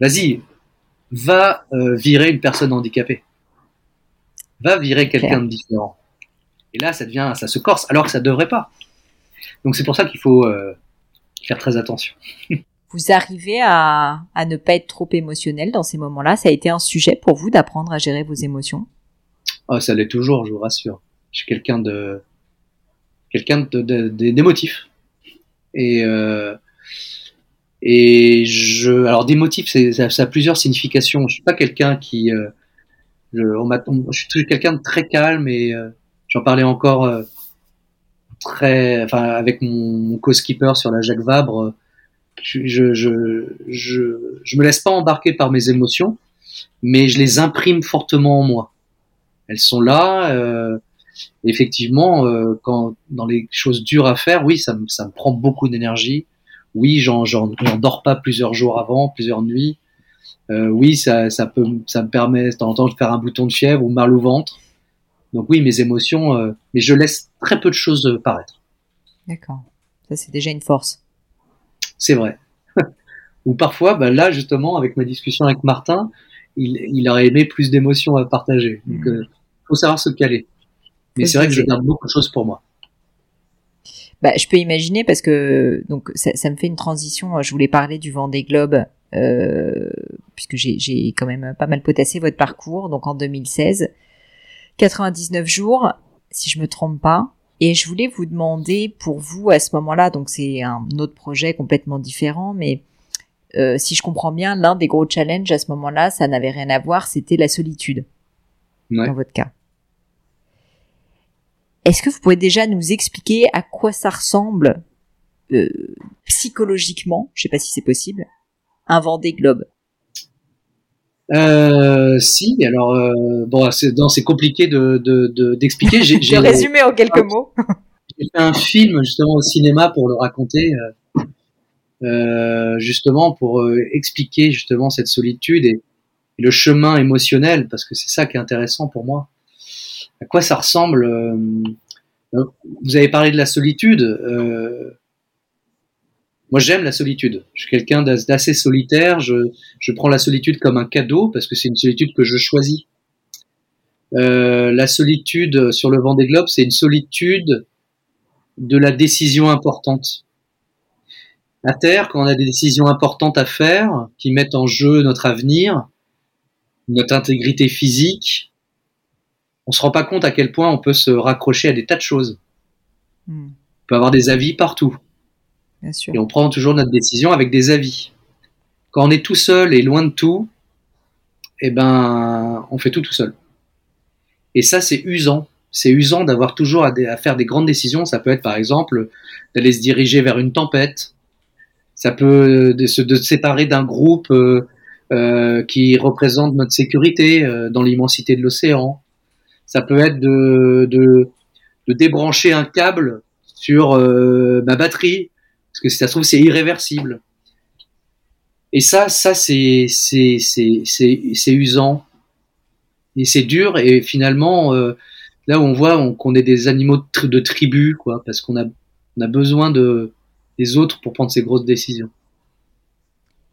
vas-y, va euh, virer une personne handicapée. Va virer quelqu'un de différent. Et là, ça devient, ça se corse, alors que ça devrait pas. Donc c'est pour ça qu'il faut euh, faire très attention. vous arrivez à, à ne pas être trop émotionnel dans ces moments-là Ça a été un sujet pour vous d'apprendre à gérer vos émotions? Oh, Ça l'est toujours, je vous rassure. Je suis quelqu'un de quelqu'un d'émotif. Et euh, Et je, alors des motifs, ça, ça, a plusieurs significations. Je suis pas quelqu'un qui, euh, je, on je suis quelqu'un de très calme et euh, j'en parlais encore euh, très, enfin avec mon, co-skipper sur la Jacques Vabre. Je, je, je, je, je me laisse pas embarquer par mes émotions, mais je les imprime fortement en moi. Elles sont là. Euh, effectivement, euh, quand dans les choses dures à faire, oui, ça, ça me prend beaucoup d'énergie. Oui, j'en dors pas plusieurs jours avant, plusieurs nuits. Euh, oui, ça, ça peut, ça me permet de temps en temps de faire un bouton de fièvre ou mal au ventre. Donc oui, mes émotions, euh, mais je laisse très peu de choses paraître. D'accord. Ça, c'est déjà une force. C'est vrai. ou parfois, bah, là, justement, avec ma discussion avec Martin, il, il aurait aimé plus d'émotions à partager. Donc, mmh. faut savoir se caler. Mais c'est vrai que je garde beaucoup de choses pour moi. Bah, je peux imaginer parce que donc ça, ça, me fait une transition. Je voulais parler du Vendée Globe euh, puisque j'ai quand même pas mal potassé votre parcours. Donc en 2016, 99 jours, si je me trompe pas. Et je voulais vous demander pour vous à ce moment-là, donc c'est un autre projet complètement différent, mais euh, si je comprends bien, l'un des gros challenges à ce moment-là, ça n'avait rien à voir, c'était la solitude dans votre cas. Est-ce que vous pouvez déjà nous expliquer à quoi ça ressemble euh, psychologiquement, je sais pas si c'est possible, un Vendée Globe? Euh, si, alors euh, bon, c'est compliqué de d'expliquer. De, de, résumer en quelques mots. J'ai fait un film justement au cinéma pour le raconter, euh, justement pour expliquer justement cette solitude et, et, le chemin émotionnel, parce que c'est ça qui est intéressant pour moi à quoi ça ressemble euh, euh, Vous avez parlé de la solitude. Euh, moi, j'aime la solitude. Je suis quelqu'un d'assez solitaire. Je, je, prends la solitude comme un cadeau parce que c'est une solitude que je choisis. Euh, la solitude sur le vent des globes, c'est une solitude de la décision importante. À terre, quand on a des décisions importantes à faire, qui mettent en jeu notre avenir, notre intégrité physique, on se rend pas compte à quel point on peut se raccrocher à des tas de choses. Hmm. On peut avoir des avis partout. Et on prend toujours notre décision avec des avis. Quand on est tout seul et loin de tout, eh ben, on fait tout tout seul. Et ça, c'est usant. C'est usant d'avoir toujours à, faire des grandes décisions. Ça peut être, par exemple, d'aller se diriger vers une tempête. Ça peut de se, de séparer d'un groupe euh, euh, qui représente notre sécurité euh, dans l'immensité de l'océan ça peut être de, de, de débrancher un câble sur euh, ma batterie, parce que si ça se trouve, c'est irréversible. Et ça, ça c'est c'est c'est usant et c'est dur et finalement euh, là où on voit qu'on est des animaux de, de tribu quoi, parce qu'on a on a besoin de des autres pour prendre ces grosses décisions.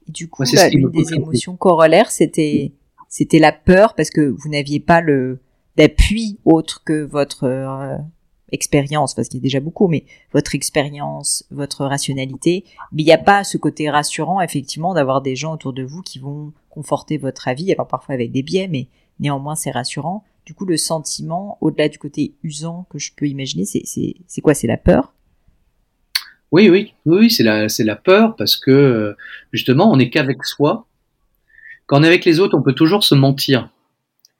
Et du coup, bah, une des émotions corollaires, c'était c'était la peur parce que vous n'aviez pas le d'appui autre que votre euh, expérience, parce qu'il y a déjà beaucoup, mais votre expérience, votre rationalité. Mais il n'y a pas ce côté rassurant, effectivement, d'avoir des gens autour de vous qui vont conforter votre avis, alors parfois avec des biais, mais néanmoins c'est rassurant. Du coup, le sentiment, au-delà du côté usant que je peux imaginer, c'est quoi? C'est la peur? Oui, oui, oui, c'est la, la peur, parce que justement, on n'est qu'avec soi. Quand on est avec les autres, on peut toujours se mentir.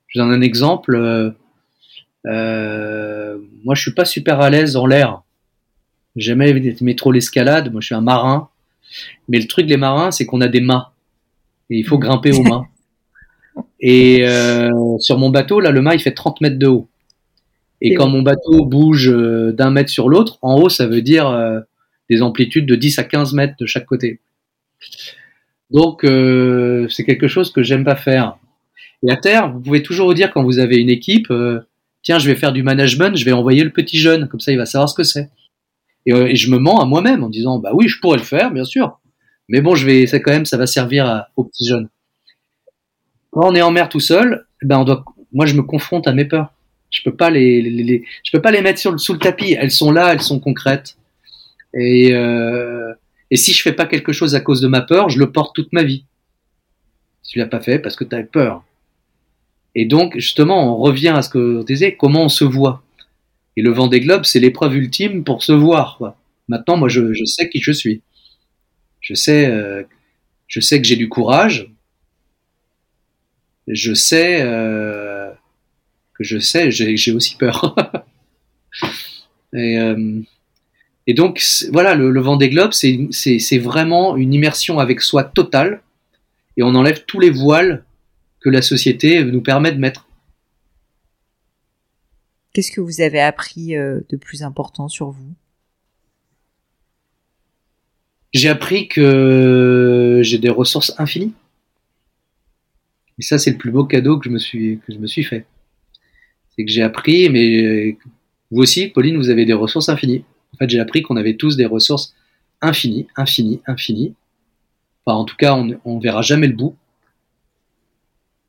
Je donne un exemple. Euh, euh, moi, je suis pas super à l'aise en l'air. Jamais aimé trop l'escalade. Moi, je suis un marin. Mais le truc des marins, c'est qu'on a des mâts. Et il faut grimper aux mâts. Et euh, sur mon bateau, là, le mât, il fait 30 mètres de haut. Et quand mon bateau bouge d'un mètre sur l'autre, en haut, ça veut dire euh, des amplitudes de 10 à 15 mètres de chaque côté. Donc, euh, c'est quelque chose que j'aime pas faire. Et à terre, vous pouvez toujours vous dire quand vous avez une équipe, euh, tiens, je vais faire du management, je vais envoyer le petit jeune, comme ça il va savoir ce que c'est. Et, euh, et, je me mens à moi-même en disant, bah oui, je pourrais le faire, bien sûr. Mais bon, je vais, ça quand même, ça va servir au petit jeune. Quand on est en mer tout seul, ben on doit, moi je me confronte à mes peurs. Je peux pas les, les, les je peux pas les mettre sous le tapis. Elles sont là, elles sont concrètes. Et, euh, et si je fais pas quelque chose à cause de ma peur, je le porte toute ma vie. Tu l'as pas fait parce que tu peur. Et donc, justement, on revient à ce que vous disait, comment on se voit. Et le vent des globes, c'est l'épreuve ultime pour se voir. Maintenant, moi, je, sais qui je suis. Je sais, je sais que j'ai du courage. Je sais que je sais, j'ai aussi peur. et, et, donc voilà, le, le Vendée Globe, c'est vraiment une immersion avec soi totale, et on enlève tous les voiles que la société nous permet de mettre. Qu'est-ce que vous avez appris euh, de plus important sur vous? J'ai appris que j'ai des ressources infinies. Et ça, c'est le plus beau cadeau que je me suis, que je me suis fait. C'est que j'ai appris, mais vous aussi, Pauline, vous avez des ressources infinies. En fait, j'ai appris qu'on avait tous des ressources infinies, infinies, infinies. Enfin, en tout cas, on ne verra jamais le bout.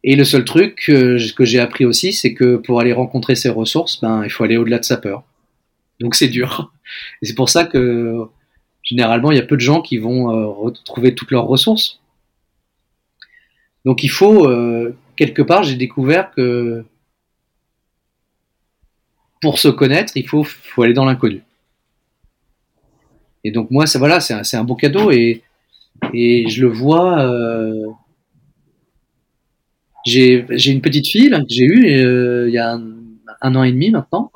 Et le seul truc que, j'ai appris aussi, c'est que pour aller rencontrer ses ressources, ben, il faut aller au-delà de sa peur. Donc c'est dur. Et c'est pour ça que généralement, il y a peu de gens qui vont euh, retrouver toutes leurs ressources. Donc il faut, euh, quelque part, j'ai découvert que pour se connaître, il faut, faut aller dans l'inconnu. Et donc moi, ça, voilà, c'est un, un, beau cadeau et, et je le vois. Euh, j'ai une petite fille que j'ai eue euh, il y a un, an et demi maintenant.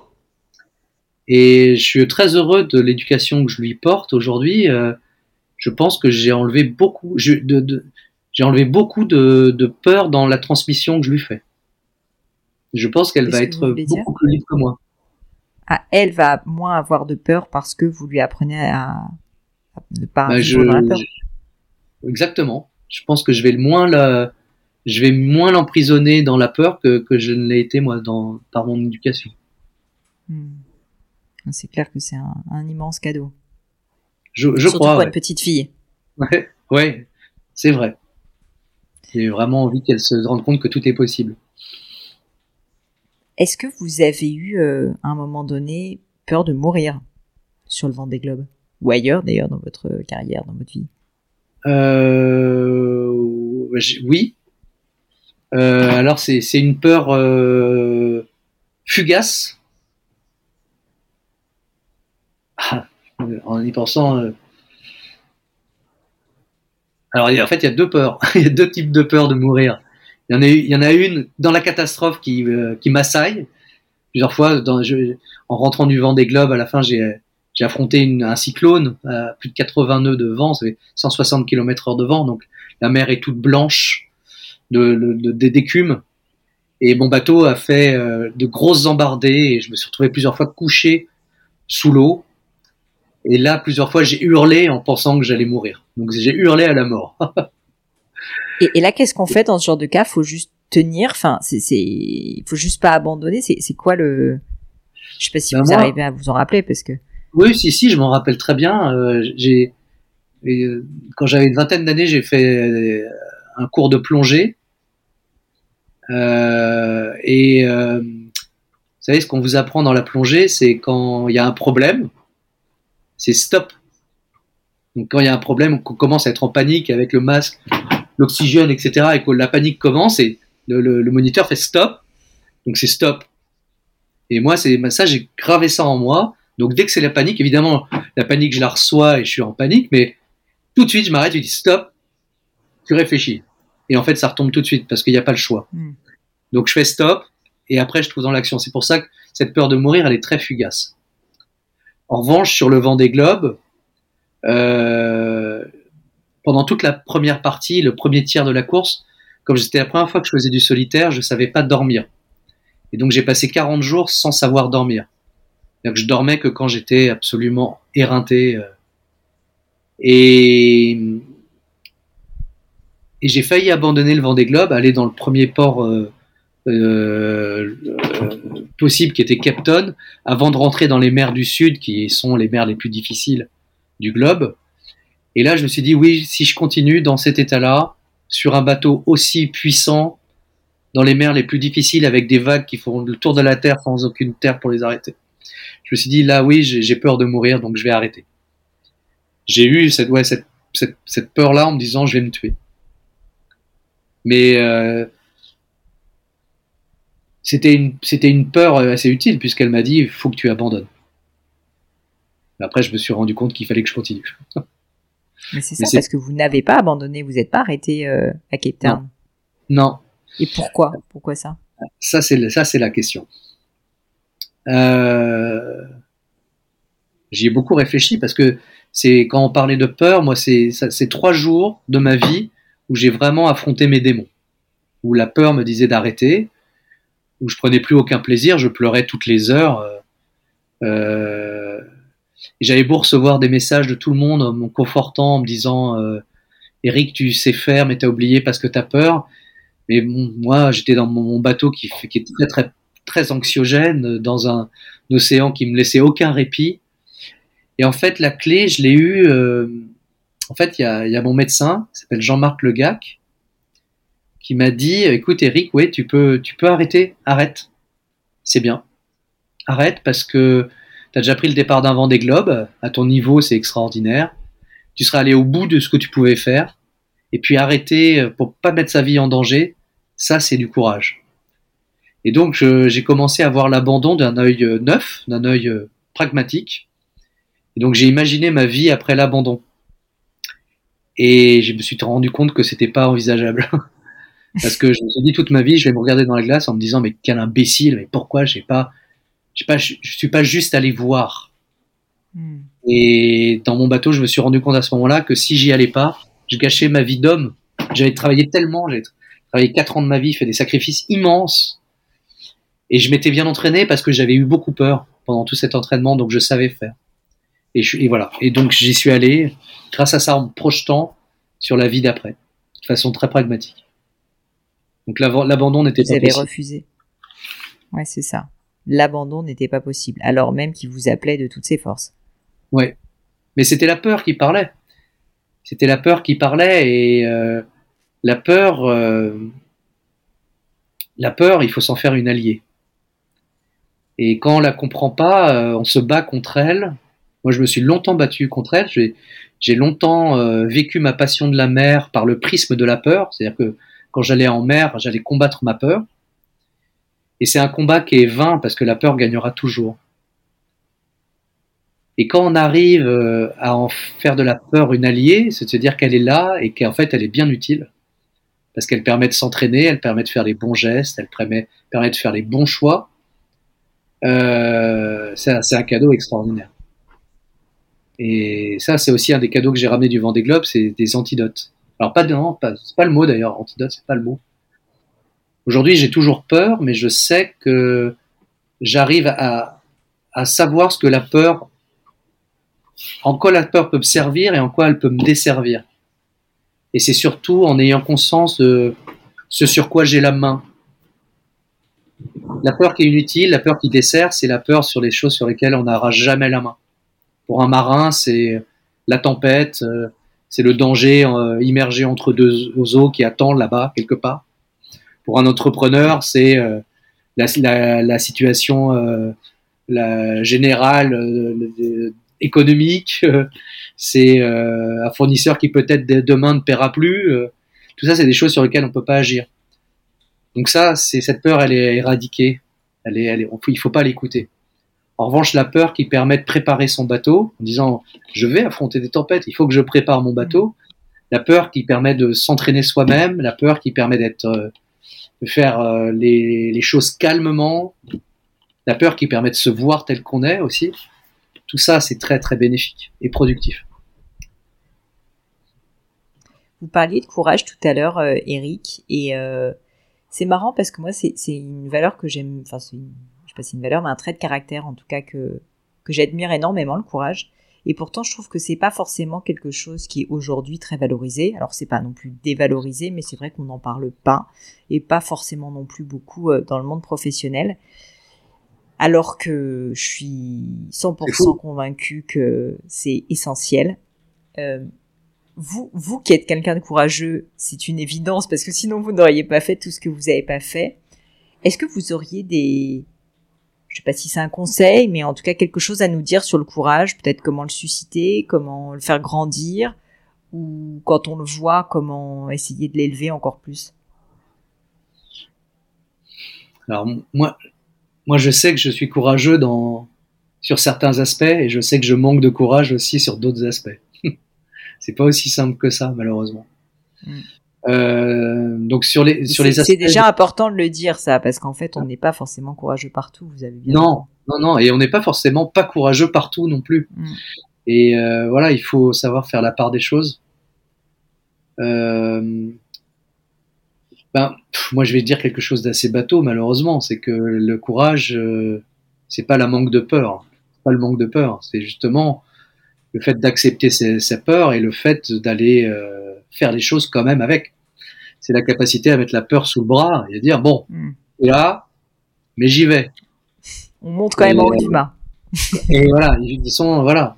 Et je suis très heureux de l'éducation que je lui porte aujourd'hui. Euh, je pense que j'ai enlevé beaucoup, j'ai enlevé beaucoup de, peur dans la transmission que je lui fais. Je pense qu'elle va être beaucoup plus libre que moi. Ah, elle va moins avoir de peur parce que vous lui apprenez à, ne pas bah, je, dans la peur. Exactement. Je pense que je vais le moins la, je vais moins l'emprisonner dans la peur que, que je ne l'ai été moi dans, par mon éducation. Hmm. C'est clair que c'est un, un, immense cadeau. Je, je Surtout crois. Pour une petite fille. Ouais, ouais c'est vrai. J'ai vraiment envie qu'elle se rende compte que tout est possible. Est-ce que vous avez eu, euh, à un moment donné, peur de mourir sur le vent des globes Ou ailleurs, d'ailleurs, dans votre carrière, dans votre vie? Euh, Oui, alors c'est une peur euh, fugace. Ah, en y pensant. Euh, alors en fait il y a deux peurs, il y a deux types de peurs de mourir. Il y en a, une dans la catastrophe qui, qui m'assaille. Plusieurs fois, en rentrant du vent des globes, à la fin j'ai affronté un cyclone à plus de 80 nœuds de vent, c'est 160 km heure de vent, donc la mer est toute blanche d'écume. Et mon bateau a fait euh, de grosses embardées et je me suis retrouvé plusieurs fois couché sous l'eau. Et là, plusieurs fois, j'ai hurlé en pensant que j'allais mourir. Donc j'ai hurlé à la mort. et, là, qu'est-ce qu'on fait dans ce genre de cas? Faut juste tenir? Enfin, c'est, c'est, faut juste pas abandonner? C'est, c'est quoi le Je sais pas si ben vous arrivez à vous en rappeler parce que. Oui, si, si, je m'en rappelle très bien. Euh, j'ai, euh, quand j'avais une vingtaine d'années, j'ai fait un cours de plongée et euh, vous savez, ce qu'on vous apprend dans la plongée, c'est quand il y a un problème, c'est stop. Donc quand il y a un problème, qu'on commence à être en panique avec le masque, l'oxygène, etc., et que la panique commence, et le, le, moniteur fait stop. Donc c'est stop. Et moi, c'est ça, j'ai gravé ça en moi. Donc dès que c'est la panique, évidemment, la panique, je la reçois et je suis en panique, mais tout de suite, je m'arrête, je dis stop, tu réfléchis. Et en fait, ça retombe tout de suite parce qu'il n'y a pas le choix. Hmm. Donc je fais stop et après je trouve dans l'action. C'est pour ça que cette peur de mourir, elle est très fugace. En revanche, sur le vent des globes, euh, pendant toute la première partie, le premier tiers de la course, comme c'était la première fois que je faisais du solitaire, je savais pas dormir. Et donc j'ai passé 40 jours sans savoir dormir. Donc je dormais que quand j'étais absolument éreinté. Euh. et et j'ai failli abandonner le vent des globes, aller dans le premier port euh, euh, possible qui était Capton, avant de rentrer dans les mers du Sud, qui sont les mers les plus difficiles du globe. Et là, je me suis dit, oui, si je continue dans cet état-là, sur un bateau aussi puissant, dans les mers les plus difficiles, avec des vagues qui font le tour de la Terre sans aucune terre pour les arrêter. Je me suis dit, là, oui, j'ai peur de mourir, donc je vais arrêter. J'ai eu cette, ouais, cette, cette peur-là en me disant, je vais me tuer. Mais euh, c'était une, une peur assez utile puisqu'elle m'a dit il faut que tu abandonnes. Après, je me suis rendu compte qu'il fallait que je continue. Mais c'est ça, parce que vous n'avez pas abandonné, vous n'êtes pas arrêté euh, à Cape Town. Non. Et pourquoi? Pourquoi ça? Ça, c'est ça, c'est la question. Euh, J'y ai beaucoup réfléchi parce que c'est quand on parlait de peur, moi, c'est trois jours de ma vie où j'ai vraiment affronté mes démons, où la peur me disait d'arrêter, où je prenais plus aucun plaisir, je pleurais toutes les heures. Euh, euh j'avais beau recevoir des messages de tout le monde en me confortant, en me disant euh, Eric, tu sais faire, mais t'as oublié parce que t'as peur. Mais moi, j'étais dans mon bateau qui, qui est très très très anxiogène, dans un, océan qui me laissait aucun répit. Et en fait, la clé, je l'ai eue. Euh, en fait, il y a, y a, mon médecin, qui s'appelle Jean-Marc Legac, qui m'a dit "Écoute, Eric, ouais, tu peux, tu peux arrêter, arrête, c'est bien, arrête parce que tu as déjà pris le départ d'un vent des globes. À ton niveau, c'est extraordinaire. Tu seras allé au bout de ce que tu pouvais faire. Et puis arrêter pour pas mettre sa vie en danger, ça, c'est du courage." Et donc, j'ai commencé à voir l'abandon d'un œil euh, neuf, d'un œil euh, pragmatique. Et donc, j'ai imaginé ma vie après l'abandon. Et je me suis rendu compte que c'était pas envisageable. Parce que je me suis dit toute ma vie, je vais me regarder dans la glace en me disant, mais quel imbécile, mais pourquoi j'ai pas, j'ai pas, je, suis pas juste allé voir. Hmm. Et dans mon bateau, je me suis rendu compte à ce moment-là que si j'y allais pas, je gâchais ma vie d'homme. J'avais travaillé tellement, j'avais travaillé quatre ans de ma vie, fait des sacrifices immenses et je m'étais bien entraîné parce que j'avais eu beaucoup peur pendant tout cet entraînement, donc je savais faire. Et, je, voilà. Et donc j'y suis allé grâce à ça en me projetant sur la vie d'après, de façon très pragmatique. Donc l'abandon n'était pas possible. Vous avez refusé. Ouais, c'est ça. L'abandon n'était pas possible, alors même qu'il vous appelait de toutes ses forces. Ouais. Mais c'était la peur qui parlait. C'était la peur qui parlait et euh, la peur, euh, la peur, il faut s'en faire une alliée. Et quand on la comprend pas, euh, on se bat contre elle. Moi, je me suis longtemps battu contre elle. J'ai longtemps euh, vécu ma passion de la mer par le prisme de la peur. C'est-à-dire que quand j'allais en mer, j'allais combattre ma peur. Et c'est un combat qui est vain parce que la peur gagnera toujours. Et quand on arrive euh, à en faire de la peur une alliée, c'est de se dire qu'elle est là et qu'en fait elle est bien utile. Parce qu'elle permet de s'entraîner, elle permet de faire les bons gestes, elle permet, permet de faire les bons choix. Euh, c'est un cadeau extraordinaire. Et ça, c'est aussi un des cadeaux que j'ai ramené du Vendée Globe, c'est des antidotes. Alors pas non, pas, c'est pas le mot d'ailleurs, antidote, c'est pas le mot. Aujourd'hui, j'ai toujours peur, mais je sais que j'arrive à, à savoir ce que la peur, en quoi la peur peut me servir et en quoi elle peut me desservir. Et c'est surtout en ayant conscience de ce sur quoi j'ai la main, la peur qui est inutile, la peur qui dessert, c'est la peur sur les choses sur lesquelles on n'aura jamais la main. Pour un marin, c'est la tempête, euh, c'est le danger euh, immergé entre deux eaux qui attendent là-bas, quelque part. Pour un entrepreneur, c'est euh, la, situation la générale économique, c'est un fournisseur qui peut-être demain ne paiera plus. tout ça, c'est des choses sur lesquelles on ne peut pas agir. Donc ça, c'est cette peur, elle est éradiquée. Elle est, elle est, il faut pas l'écouter. En revanche, la peur qui permet de préparer son bateau, en disant je vais affronter des tempêtes, il faut que je prépare mon bateau. La peur qui permet de s'entraîner soi-même, la peur qui permet d'être, euh, de faire euh, les, choses calmement, la peur qui permet de se voir tel qu'on est aussi. Tout ça, c'est très très bénéfique et productif. Vous parliez de courage tout à l'heure, euh, Eric, et c'est marrant parce que moi, c'est une valeur que j'aime, sais pas si c'est une valeur, mais un trait de caractère, en tout cas, que, que j'admire énormément, le courage. Et pourtant, je trouve que c'est pas forcément quelque chose qui est aujourd'hui très valorisé. Alors, c'est pas non plus dévalorisé, mais c'est vrai qu'on n'en parle pas. Et pas forcément non plus beaucoup euh, dans le monde professionnel. Alors que je suis 100% convaincu que c'est essentiel. Euh, vous, vous qui êtes quelqu'un de courageux, c'est une évidence parce que sinon vous n'auriez pas fait tout ce que vous n'avez pas fait. Est-ce que vous auriez des, je sais pas si c'est un conseil, mais en tout cas quelque chose à nous dire sur le courage, peut-être comment le susciter, comment le faire grandir, ou quand on le voit, comment essayer de l'élever encore plus Alors moi, moi je sais que je suis courageux dans sur certains aspects et je sais que je manque de courage aussi sur d'autres aspects. C'est pas aussi simple que ça, malheureusement. Mm. Euh, donc sur les sur les c'est déjà important de le dire ça parce qu'en fait on n'est pas forcément courageux partout vous avez bien non non non et on n'est pas forcément pas courageux partout non plus. Mm. et euh, voilà il faut savoir faire la part des choses. Euh, ben moi je vais dire quelque chose d'assez bateau malheureusement c'est que le courage euh, c'est pas la manque de peur pas le manque de peur c'est justement le fait d'accepter ses, peurs et le fait d'aller euh, faire les choses quand même avec. C'est la capacité à mettre la peur sous le bras et à dire bon, mm. et là, mais j'y vais. On monte quand même en haut du mât. et voilà, ils sont voilà.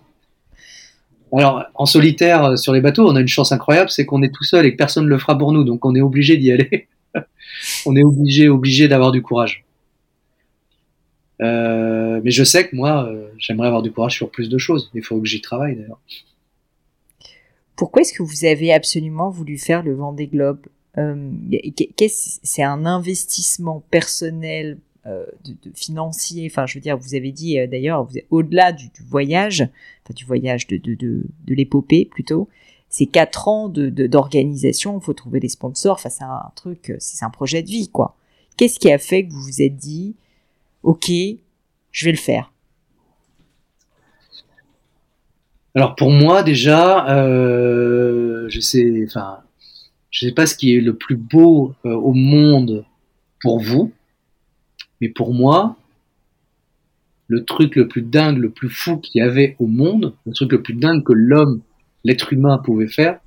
Alors en solitaire euh, sur les bateaux, on a une chance incroyable, c'est qu'on est tout seul et que personne ne le fera pour nous, donc on est obligé d'y aller. on est obligé, obligé d'avoir du courage. Euh, mais je sais que moi, euh, j'aimerais avoir du courage sur plus de choses. Il faut que j'y travaille d'ailleurs. Pourquoi est-ce que vous avez absolument voulu faire le Vendée Globe euh, C'est un investissement personnel euh, de, financier? Enfin, je veux dire, vous avez dit euh, d'ailleurs, au-delà du, voyage, enfin du voyage de, de, de, de l'épopée plutôt. C'est quatre ans de d'organisation. Il faut trouver des sponsors. Enfin, c'est un truc, c'est un projet de vie, quoi. Qu'est-ce qui a fait que vous vous êtes dit, ok, je vais le faire Alors pour moi déjà, euh, je sais, enfin, je sais pas ce qui est le plus beau euh, au monde pour vous, mais pour moi, le truc le plus dingue, le plus fou qu'il y avait au monde, le truc le plus dingue que l'homme, l'être humain pouvait faire,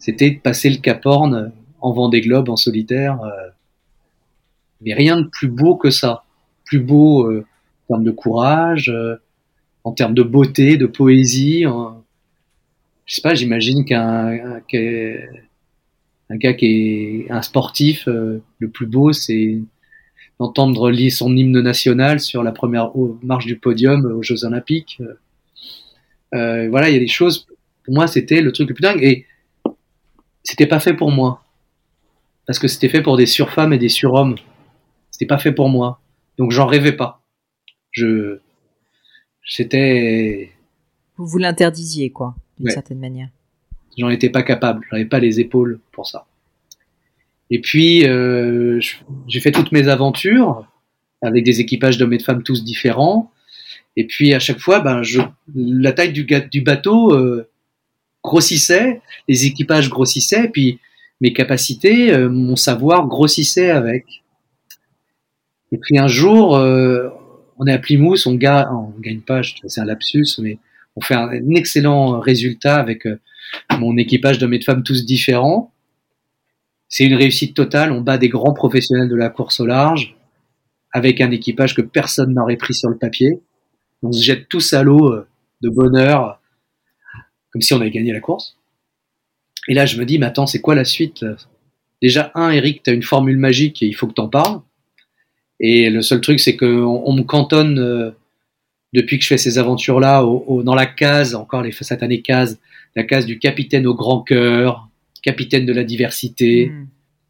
c'était de passer le Cap Horn en Vendée Globe en solitaire. Euh, mais rien de plus beau que ça. Plus beau en termes de courage, en termes de beauté, de poésie. je sais pas, j'imagine qu'un un, gars qui est un sportif, euh, le plus beau, c'est d'entendre lire son hymne national sur la première marche du podium aux Jeux Olympiques. Euh, voilà, il y a des choses. Pour moi, c'était le truc le plus dingue et c'était pas fait pour moi parce que c'était fait pour des surfemmes et des surhommes. C'était pas fait pour moi, donc j'en rêvais pas. Je c'était. Vous vous l'interdisiez, quoi, d'une certaine manière. J'en étais pas capable, j'avais pas les épaules pour ça. Et puis, euh, j'ai fait toutes mes aventures avec des équipages d'hommes et de femmes tous différents. Et puis, à chaque fois, ben, je, la taille du, du bateau euh, grossissait, les équipages grossissaient, et puis mes capacités, euh, mon savoir grossissait avec. Et puis un jour, euh, on est à Plymouth, on gagne, on gagne pas, c'est un lapsus, mais on fait un, excellent résultat avec euh, mon équipage d'hommes et de femmes tous différents. C'est une réussite totale. On bat des grands professionnels de la course au large avec un équipage que personne n'aurait pris sur le papier. On se jette tous à l'eau euh, de bonheur, comme si on avait gagné la course. Et là, je me dis, mais attends, c'est quoi la suite? Déjà, un, Eric, tu as une formule magique et il faut que tu en parles. Et le seul truc, c'est qu'on on me cantonne euh, depuis que je fais ces aventures-là dans la case, encore les satanées cases, la case du capitaine au grand cœur, capitaine de la diversité, mm.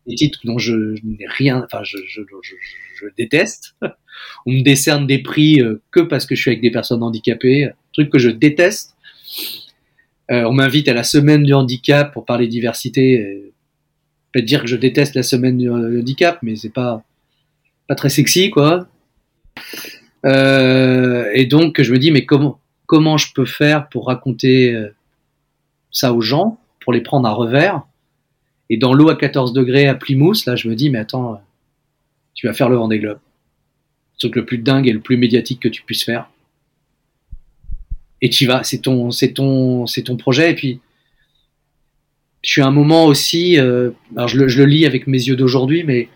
des titres dont je, n'ai rien, enfin je, je, je, déteste. On me décerne des prix euh, que parce que je suis avec des personnes handicapées, truc que je déteste. Euh, on m'invite à la semaine du handicap pour parler diversité. Peut-être dire que je déteste la semaine du handicap, mais c'est pas très sexy, quoi. Euh, et donc, je me dis, mais comment, comment je peux faire pour raconter euh, ça aux gens, pour les prendre à revers? Et dans l'eau à 14 degrés à Plymouth, là, je me dis, mais attends, tu vas faire le Vendée Globe. Le truc le plus dingue et le plus médiatique que tu puisses faire. Et tu vas, c'est ton, c'est ton, ton projet. Et puis, je suis à un moment aussi, euh, alors je le lis avec mes yeux d'aujourd'hui, mais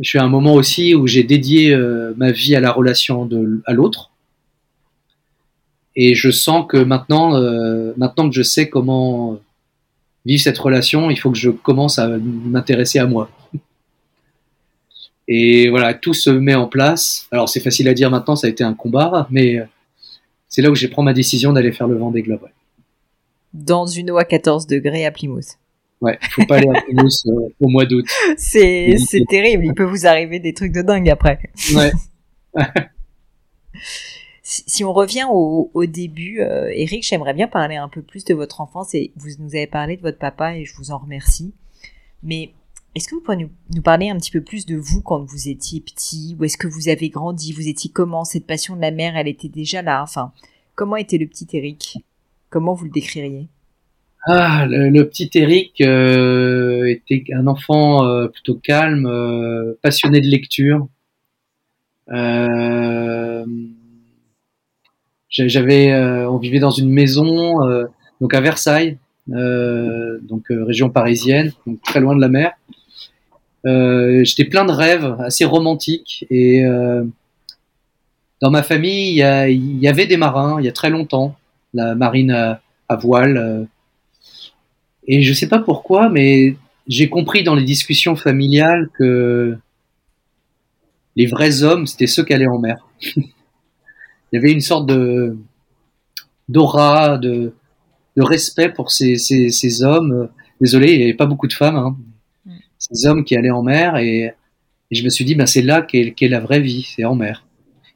je suis à un moment aussi où j'ai dédié euh, ma vie à la relation à l'autre. Et je sens que maintenant, euh, maintenant que je sais comment vivre cette relation, il faut que je commence à m'intéresser à moi. Et voilà, tout se met en place. Alors c'est facile à dire maintenant, ça a été un combat, mais c'est là où j'ai pris ma décision d'aller faire le vent des globes. Dans une eau à 14 degrés à Plymouth. Ouais, faut pas aller à Plymouth euh, au mois d'août. C'est, c'est terrible. Il peut vous arriver des trucs de dingue après. Ouais. Si on revient au, début, euh, Eric, j'aimerais bien parler un peu plus de votre enfance et vous nous avez parlé de votre papa et je vous en remercie. Mais est-ce que vous pouvez nous, parler un petit peu plus de vous quand vous étiez petit? Où est-ce que vous avez grandi? Vous étiez comment? Cette passion de la mère, elle était déjà là? Enfin, comment était le petit Eric? Comment vous le décririez? Ah, le, petit Eric euh, était un enfant euh, plutôt calme, euh, passionné de lecture. J'avais, on vivait dans une maison, donc à Versailles, donc région parisienne, donc très loin de la mer. J'étais plein de rêves, assez romantiques, et dans ma famille, il y, avait des marins il y a très longtemps, la marine à, à voile et je sais pas pourquoi, mais j'ai compris dans les discussions familiales que les vrais hommes, c'était ceux qui allaient en mer. Il y avait une sorte de d'aura, de, de respect pour ces, ces, ces, hommes. Désolé, il n'y avait pas beaucoup de femmes. Hein. Mm. Ces hommes qui allaient en mer et, je me suis dit, ben c'est là qu'est la vraie vie, c'est en mer.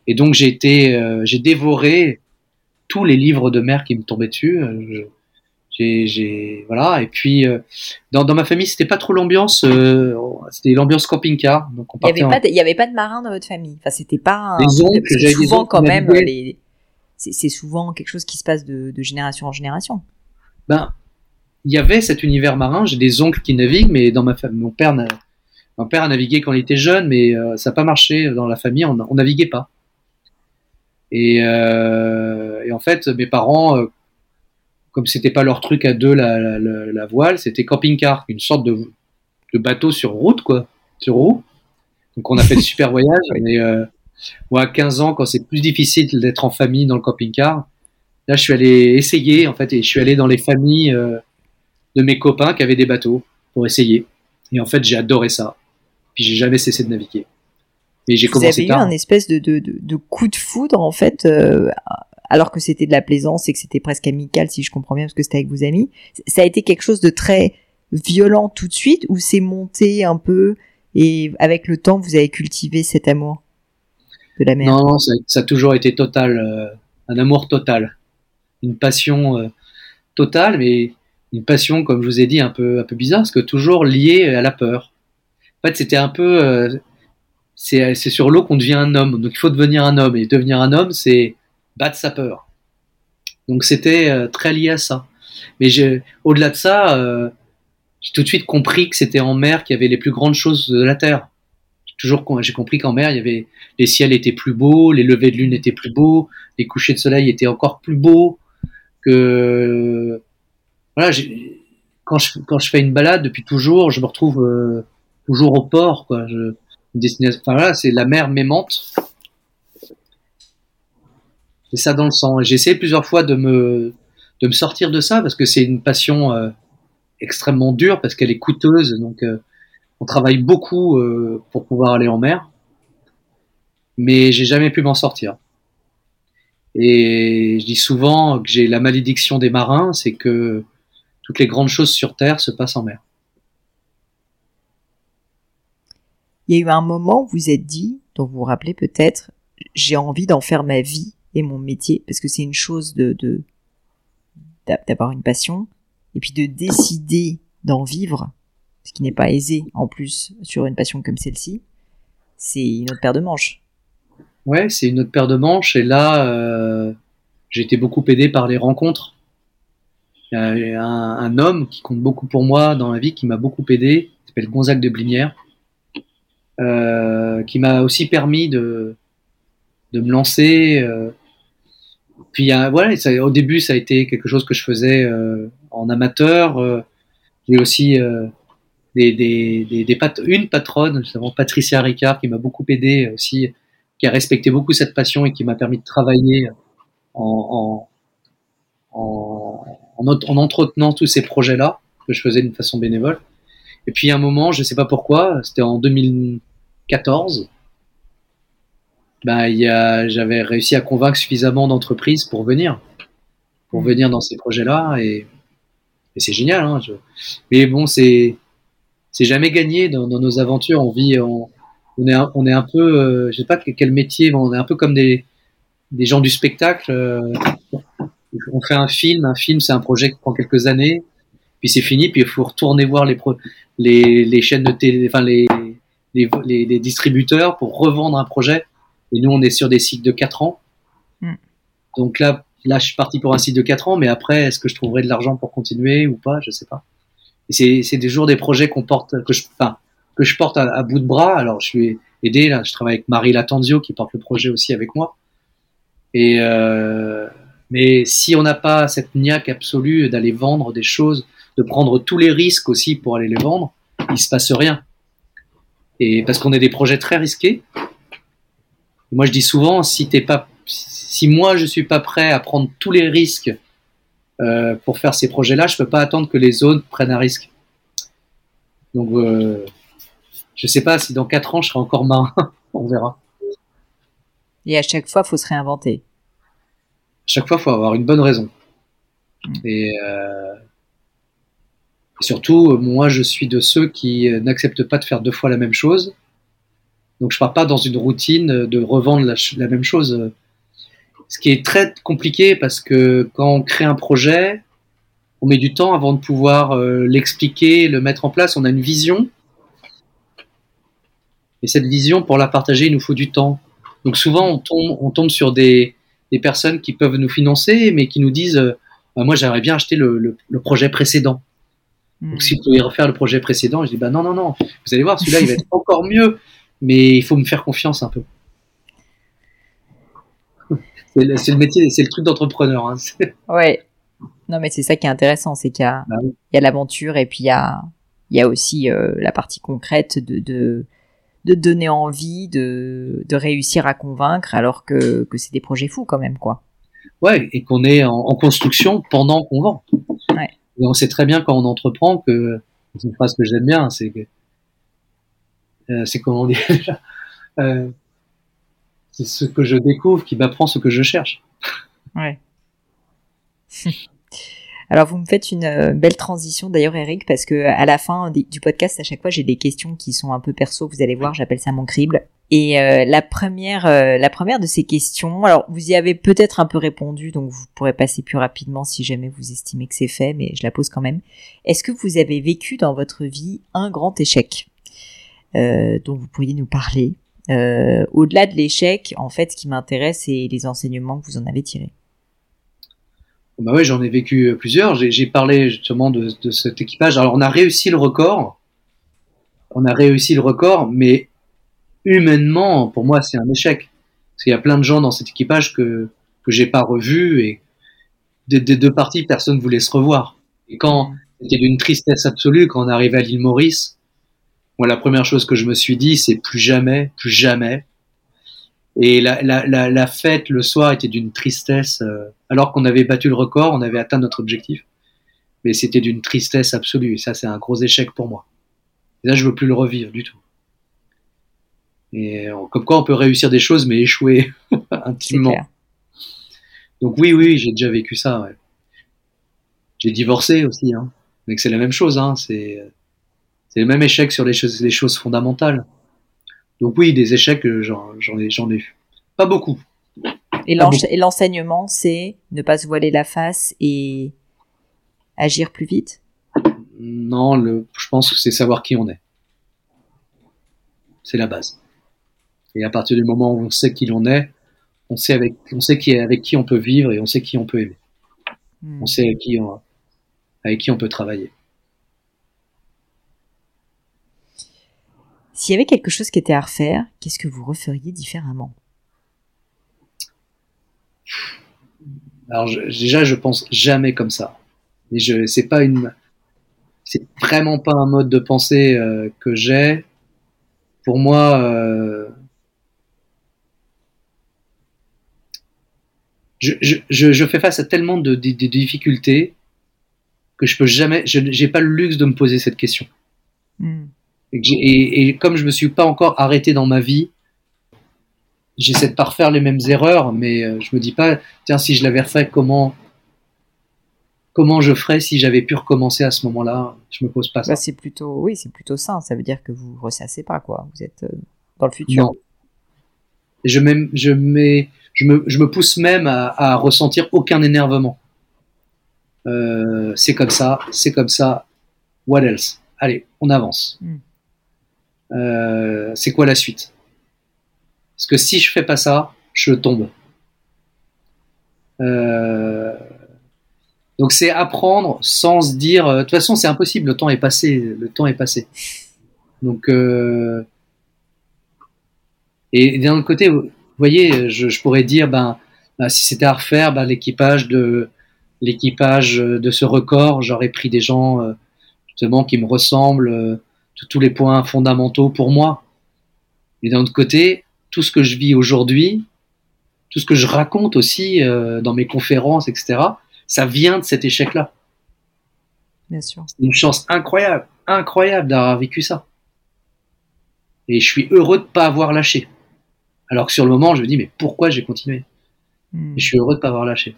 Et donc j'ai été, euh, j'ai dévoré tous les livres de mer qui me tombaient dessus. Je, j'ai voilà. Et puis euh, dans, dans, ma famille c'était pas trop l'ambiance euh, c'était l'ambiance camping-car. Donc on il y avait pas avait de marins dans votre famille. Enfin c'était pas un, les souvent quand même les c'est souvent quelque chose qui se passe de, de génération en génération. Ben il y avait cet univers marin. J'ai des oncles qui naviguent mais dans ma famille mon père mon père a navigué quand il était jeune mais euh, ça n'a pas marché dans la famille. On, on naviguait pas. Et, et en fait mes parents comme c'était pas leur truc à deux la, voile, c'était camping-car, une sorte de, bateau sur route quoi, sur roue. Donc on a fait des super voyages. Mais euh, moi, à 15 ans, quand c'est plus difficile d'être en famille dans le camping-car, là je suis allé essayer en fait et je suis allé dans les familles euh, de mes copains qui avaient des bateaux pour essayer. Et en fait, j'ai adoré ça. Puis j'ai jamais cessé de naviguer. Mais j'ai commencé Vous avez eu un espèce de, de, coup de foudre en fait euh, alors que c'était de la plaisance et que c'était presque amical, si je comprends bien, parce que c'était avec vos amis. Ça a été quelque chose de très violent tout de suite, ou c'est monté un peu et avec le temps, vous avez cultivé cet amour de la mer Non, ça, a toujours été total, euh, un amour total, une passion euh, totale, mais une passion, comme je vous ai dit, un peu, un peu bizarre, parce que toujours liée à la peur. En fait, c'était un peu, euh, c'est sur l'eau qu'on devient un homme. Donc il faut devenir un homme, et devenir un homme, c'est battre sa peur. Donc c'était euh, très lié à ça. Mais au-delà de ça, euh, j'ai tout de suite compris que c'était en mer qu'il y avait les plus grandes choses de la Terre. Toujours, j'ai compris qu'en mer, il y avait les ciels étaient plus beaux, les levées de lune étaient plus beaux, les couchers de soleil étaient encore plus beaux. Que voilà, quand je quand je fais une balade depuis toujours, je me retrouve euh, toujours au port. Quoi. Je, enfin voilà, c'est la mer m'aimante j'ai ça dans le sang. J'ai essayé plusieurs fois de me, de me sortir de ça parce que c'est une passion euh, extrêmement dure parce qu'elle est coûteuse. Donc, euh, on travaille beaucoup euh, pour pouvoir aller en mer, mais j'ai jamais pu m'en sortir. Et je dis souvent que j'ai la malédiction des marins, c'est que toutes les grandes choses sur Terre se passent en mer. Il y a eu un moment où vous êtes dit, dont vous vous rappelez peut-être, j'ai envie d'en faire ma vie mon métier, parce que c'est une chose de d'avoir une passion, et puis de décider d'en vivre, ce qui n'est pas aisé en plus sur une passion comme celle-ci, c'est une autre paire de manches. Ouais, c'est une autre paire de manches, et là, euh, j'ai été beaucoup aidé par les rencontres. Y a un, homme qui compte beaucoup pour moi dans la vie, qui m'a beaucoup aidé, s'appelle Gonzague de Blinière, euh, qui m'a aussi permis de, de me lancer. Euh, puis voilà, au début ça a été quelque chose que je faisais euh, en amateur. Euh, j'ai aussi euh, des, des, des, une patronne, justement Patricia Ricard, qui m'a beaucoup aidé aussi, qui a respecté beaucoup cette passion et qui m'a permis de travailler en, en, en, en entretenant tous ces projets-là que je faisais d'une façon bénévole. Et puis à un moment, je sais pas pourquoi, c'était en 2014, bah, j'avais réussi à convaincre suffisamment d'entreprises pour venir, pour mm. venir dans ces projets-là, et, c'est génial. Hein, Mais bon, c'est c'est jamais gagné dans, nos aventures. On vit, on, est un, on est un peu, euh, je sais pas quel métier, on est un peu comme des des gens du spectacle. on fait un film, un film c'est un projet qui prend quelques années, puis c'est fini, puis il faut retourner voir les, les, les chaînes de télé, enfin les, les, les, distributeurs pour revendre un projet. Et nous, on est sur des cycles de 4 ans. Mm. Donc là, là, je suis parti pour un cycle de 4 ans, mais après, est-ce que je trouverai de l'argent pour continuer ou pas? Je sais pas. C'est toujours des projets qu'on porte, que je, enfin, que je porte à, bout de bras. Alors, je suis aidé là. Je travaille avec Marie Latanzio qui porte le projet aussi avec moi. Et euh, mais si on n'a pas cette niaque absolue d'aller vendre des choses, de prendre tous les risques aussi pour aller les vendre, il se passe rien. Et parce qu'on est des projets très risqués. Moi, je dis souvent, si t'es pas, si moi je suis pas prêt à prendre tous les risques euh, pour faire ces projets-là, je peux pas attendre que les autres prennent un risque. Donc, euh, je sais pas si dans quatre ans je serai encore marin. On verra. Et à chaque fois, faut se réinventer. À chaque fois, faut avoir une bonne raison. Mm. Et euh, surtout, moi, je suis de ceux qui euh, n'acceptent pas de faire deux fois la même chose. Donc, je pars pas dans une routine de revendre la, même chose. Ce qui est très compliqué parce que quand on crée un projet, on met du temps avant de pouvoir euh, l'expliquer, le mettre en place. On a une vision. Et cette vision, pour la partager, il nous faut du temps. Donc souvent, on tombe, on tombe sur des, des personnes qui peuvent nous financer, mais qui nous disent, euh, moi, j'aimerais bien acheter le, le projet précédent. Donc, hmm. si vous pouvez refaire le projet précédent, je dis bah non, non, non, vous allez voir, celui-là, il va être encore mieux, mais il faut me faire confiance un peu. C'est le métier, c'est le truc d'entrepreneur. Hein. Ouais. Non, mais c'est ça qui est intéressant, c'est qu'il y a, bah l'aventure et puis il y a, il y a aussi euh, la partie concrète de, de, de donner envie, de, de réussir à convaincre, alors que, que c'est des projets fous quand même, quoi. Ouais, et qu'on est en, en, construction pendant qu'on vend. Ouais. Et on sait très bien quand on entreprend que, c'est une phrase que j'aime bien, c'est que, c'est comment dire déjà, euh, c'est ce que je découvre qui m'apprend ce que je cherche. Ouais. Alors vous me faites une euh, belle transition d'ailleurs Eric parce que à la fin du podcast à chaque fois j'ai des questions qui sont un peu perso. Vous allez voir j'appelle ça mon crible. Et euh, la première euh, la première de ces questions alors vous y avez peut-être un peu répondu donc vous pourrez passer plus rapidement si jamais vous estimez que c'est fait mais je la pose quand même. Est-ce que vous avez vécu dans votre vie un grand échec? Dont vous pourriez nous parler au-delà de l'échec en fait ce qui m'intéresse c'est les enseignements que vous en avez tirés bah ouais, j'en ai vécu euh, plusieurs. J'ai parlé justement de, de, cet équipage. Alors, on a réussi le record. On a réussi le record, mais humainement, pour moi, c'est un échec. Parce qu'il y a plein de gens dans cet équipage que, que j'ai pas revu et des, des, deux parties, personne voulait se revoir. Et quand c'était d'une tristesse absolue, quand on arrivait à l'île Maurice, moi, la première chose que je me suis dit, c'est plus jamais, plus jamais, et la, la, la, la, fête le soir était d'une tristesse, euh, alors qu'on avait battu le record, on avait atteint notre objectif, mais c'était d'une tristesse absolue. Et ça, c'est un gros échec pour moi. Et là, je veux plus le revivre du tout. Et euh, comme quoi, on peut réussir des choses, mais échouer intimement. Donc oui, oui, j'ai déjà vécu ça. Ouais. J'ai divorcé aussi, hein. mais c'est la même chose. Hein. C'est c'est le même échec sur les choses, les choses fondamentales. Donc oui, des échecs, euh, j'en ai, j'en ai eu. Pas beaucoup. Et l'enseignement, c'est ne pas se voiler la face et agir plus vite? Non, le, je pense que c'est savoir qui on est. C'est la base. Et à partir du moment où on sait qui l'on est, on sait avec, on sait qui, avec qui on peut vivre et on sait qui on peut aimer. Hmm. On sait avec qui on, avec qui on peut travailler. S'il y avait quelque chose qui était à refaire, qu'est-ce que vous referiez différemment? Alors déjà, je pense jamais comme ça. Et je, c'est pas une, c'est vraiment pas un mode de pensée euh, que j'ai. Pour moi, euh, je, je, je, fais face à tellement de, de, de, difficultés que je peux jamais, je j'ai pas le luxe de me poser cette question. Hmm. Et, comme je me suis pas encore arrêté dans ma vie, j'essaie de pas refaire les mêmes erreurs, mais euh, je me dis pas, tiens, si je l'avais refait, comment, comment je ferais si j'avais pu recommencer à ce moment-là? Je me pose pas ça. Bah, c'est plutôt, oui, c'est plutôt ça. Ça veut dire que vous ressassez pas, quoi. Vous êtes euh, dans le futur. Non. Je mets, je mets, je me, je me pousse même à, à ressentir aucun énervement. Euh, c'est comme ça, c'est comme ça. What else? Allez, on avance. Mm. Euh, c'est quoi la suite? Parce que si je fais pas ça, je tombe. Euh, donc c'est apprendre sans se dire. euh, De toute façon, c'est impossible. Le temps est passé. Le temps est passé. Donc euh, et d'un autre côté, vous voyez, je, je pourrais dire, ben, ben, si c'était à refaire, ben, l'équipage de l'équipage de ce record, j'aurais pris des gens euh, justement qui me ressemblent, tous- tous les points fondamentaux pour moi. Mais d'un autre côté, tout ce que je vis aujourd'hui, tout ce que je raconte aussi euh, dans mes conférences, etc., ça vient de cet échec-là. Bien sûr. C'est une chance incroyable, incroyable d'avoir vécu ça. Et je suis heureux de pas avoir lâché. Alors que sur le moment, je me dis, mais pourquoi j'ai continué? Mm. Et je suis heureux de pas avoir lâché.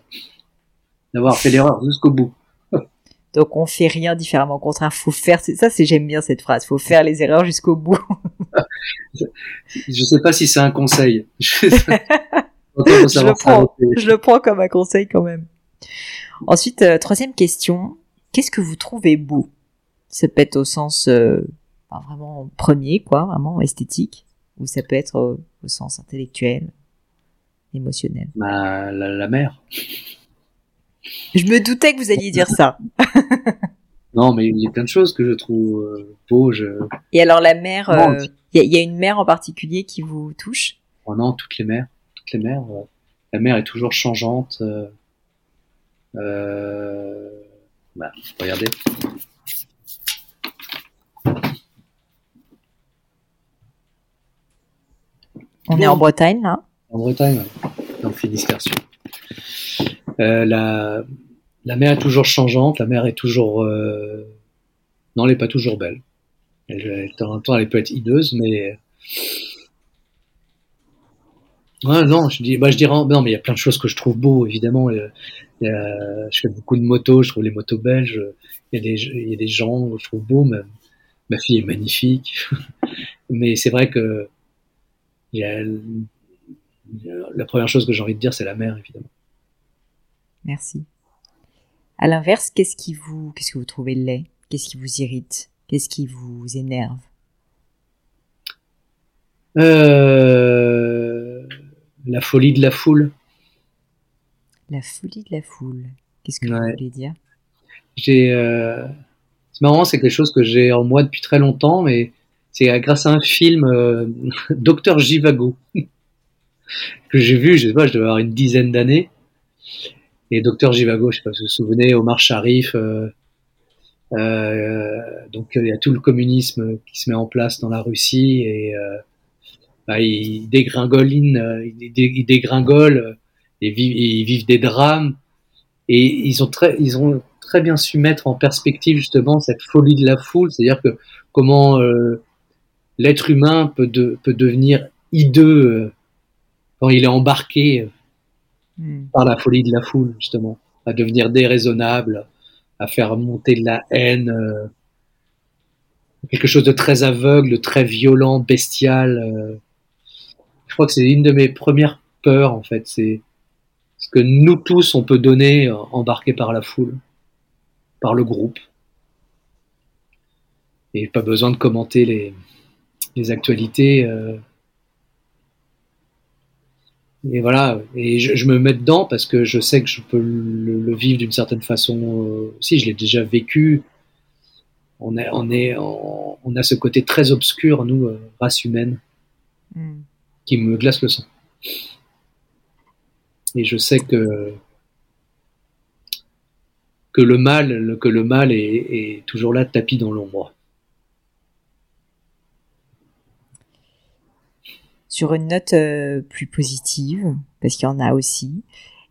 D'avoir fait l'erreur jusqu'au bout. Donc on fait rien différemment. Au contraire, faut faire. Ça, c'est j'aime bien cette phrase. Faut faire les erreurs jusqu'au bout. Je sais pas si c'est un conseil. Je le prends. Je le prends comme un conseil quand même. Ensuite, euh, troisième question. Qu'est-ce que vous trouvez beau? Ça peut être au sens euh, vraiment premier, quoi, vraiment esthétique, ou ça peut être euh, au sens intellectuel, émotionnel. Bah, la, la mer. Je me doutais que vous alliez dire ça. Non, mais il y a plein de choses que je trouve euh, beaux. Je... Et alors la mer, euh, il y, a- il y a une mer en particulier qui vous touche? Oh non, toutes les mers. Toutes les mers. euh, la mer est toujours changeante. Euh... Bah, regardez. On est en Bretagne là. En Bretagne, ouais. dans le Finistère sud. Euh, la, la mer est toujours changeante, la mer est toujours. euh, Non, elle n'est pas toujours belle. Elle, de temps en temps, elle peut être hideuse, mais. Ouais, non, je, dis, bah, je dirais. Non, mais il y a plein de choses que je trouve beau, évidemment. Euh, il y a- je fais beaucoup de motos, je trouve les motos belges. Il y a des, il y a des gens que je trouve beaux, même. Ma fille est magnifique. mais c'est vrai que. il y a la première chose que j'ai envie de dire, c'est la mer, évidemment. Merci. À l'inverse, qu'est-ce qui vous, qu'est-ce que vous trouvez laid? Qu'est-ce qui vous irrite? Qu'est-ce qui vous énerve? Euh, la folie de la foule. La folie de la foule. Qu'est-ce que Ouais. vous voulez dire? J'ai, euh, c'est marrant, c'est quelque chose que j'ai en moi depuis très longtemps, mais c'est grâce à un film, euh, Docteur Jivago, que j'ai vu, je sais pas, je devais avoir une dizaine d'années. Et Docteur Jivago, je sais pas si vous vous souvenez, Omar Sharif, euh, euh, donc il y a tout le communisme qui se met en place dans la Russie et euh, bah, ils dégringolinent, euh, ils, dé- ils dégringolent, euh, et vivent, ils vivent des drames. Et ils ont très, ils ont très bien su mettre en perspective justement cette folie de la foule, c'est-à-dire que comment euh, l'être humain peut, de, peut devenir hideux euh, quand il est embarqué Hmm. par la folie de la foule, justement, à devenir déraisonnable, à faire monter de la haine, euh, quelque chose de très aveugle, de très violent, bestial. euh. Je crois que c'est une de mes premières peurs, en fait, c'est ce que nous tous, on peut donner euh, embarqués par la foule, par le groupe. Et pas besoin de commenter les, les actualités. euh, et voilà, et je, je me mets dedans parce que je sais que je peux le, le vivre d'une certaine façon euh, aussi. Je l'ai déjà vécu. On, est, on, est, on, on a ce côté très obscur, nous, euh, race humaine, Hmm. qui me glace le sang. Et je sais que que le mal, que le mal est, est toujours là, tapis dans l'ombre. Sur une note euh, plus positive, parce qu'il y en a aussi,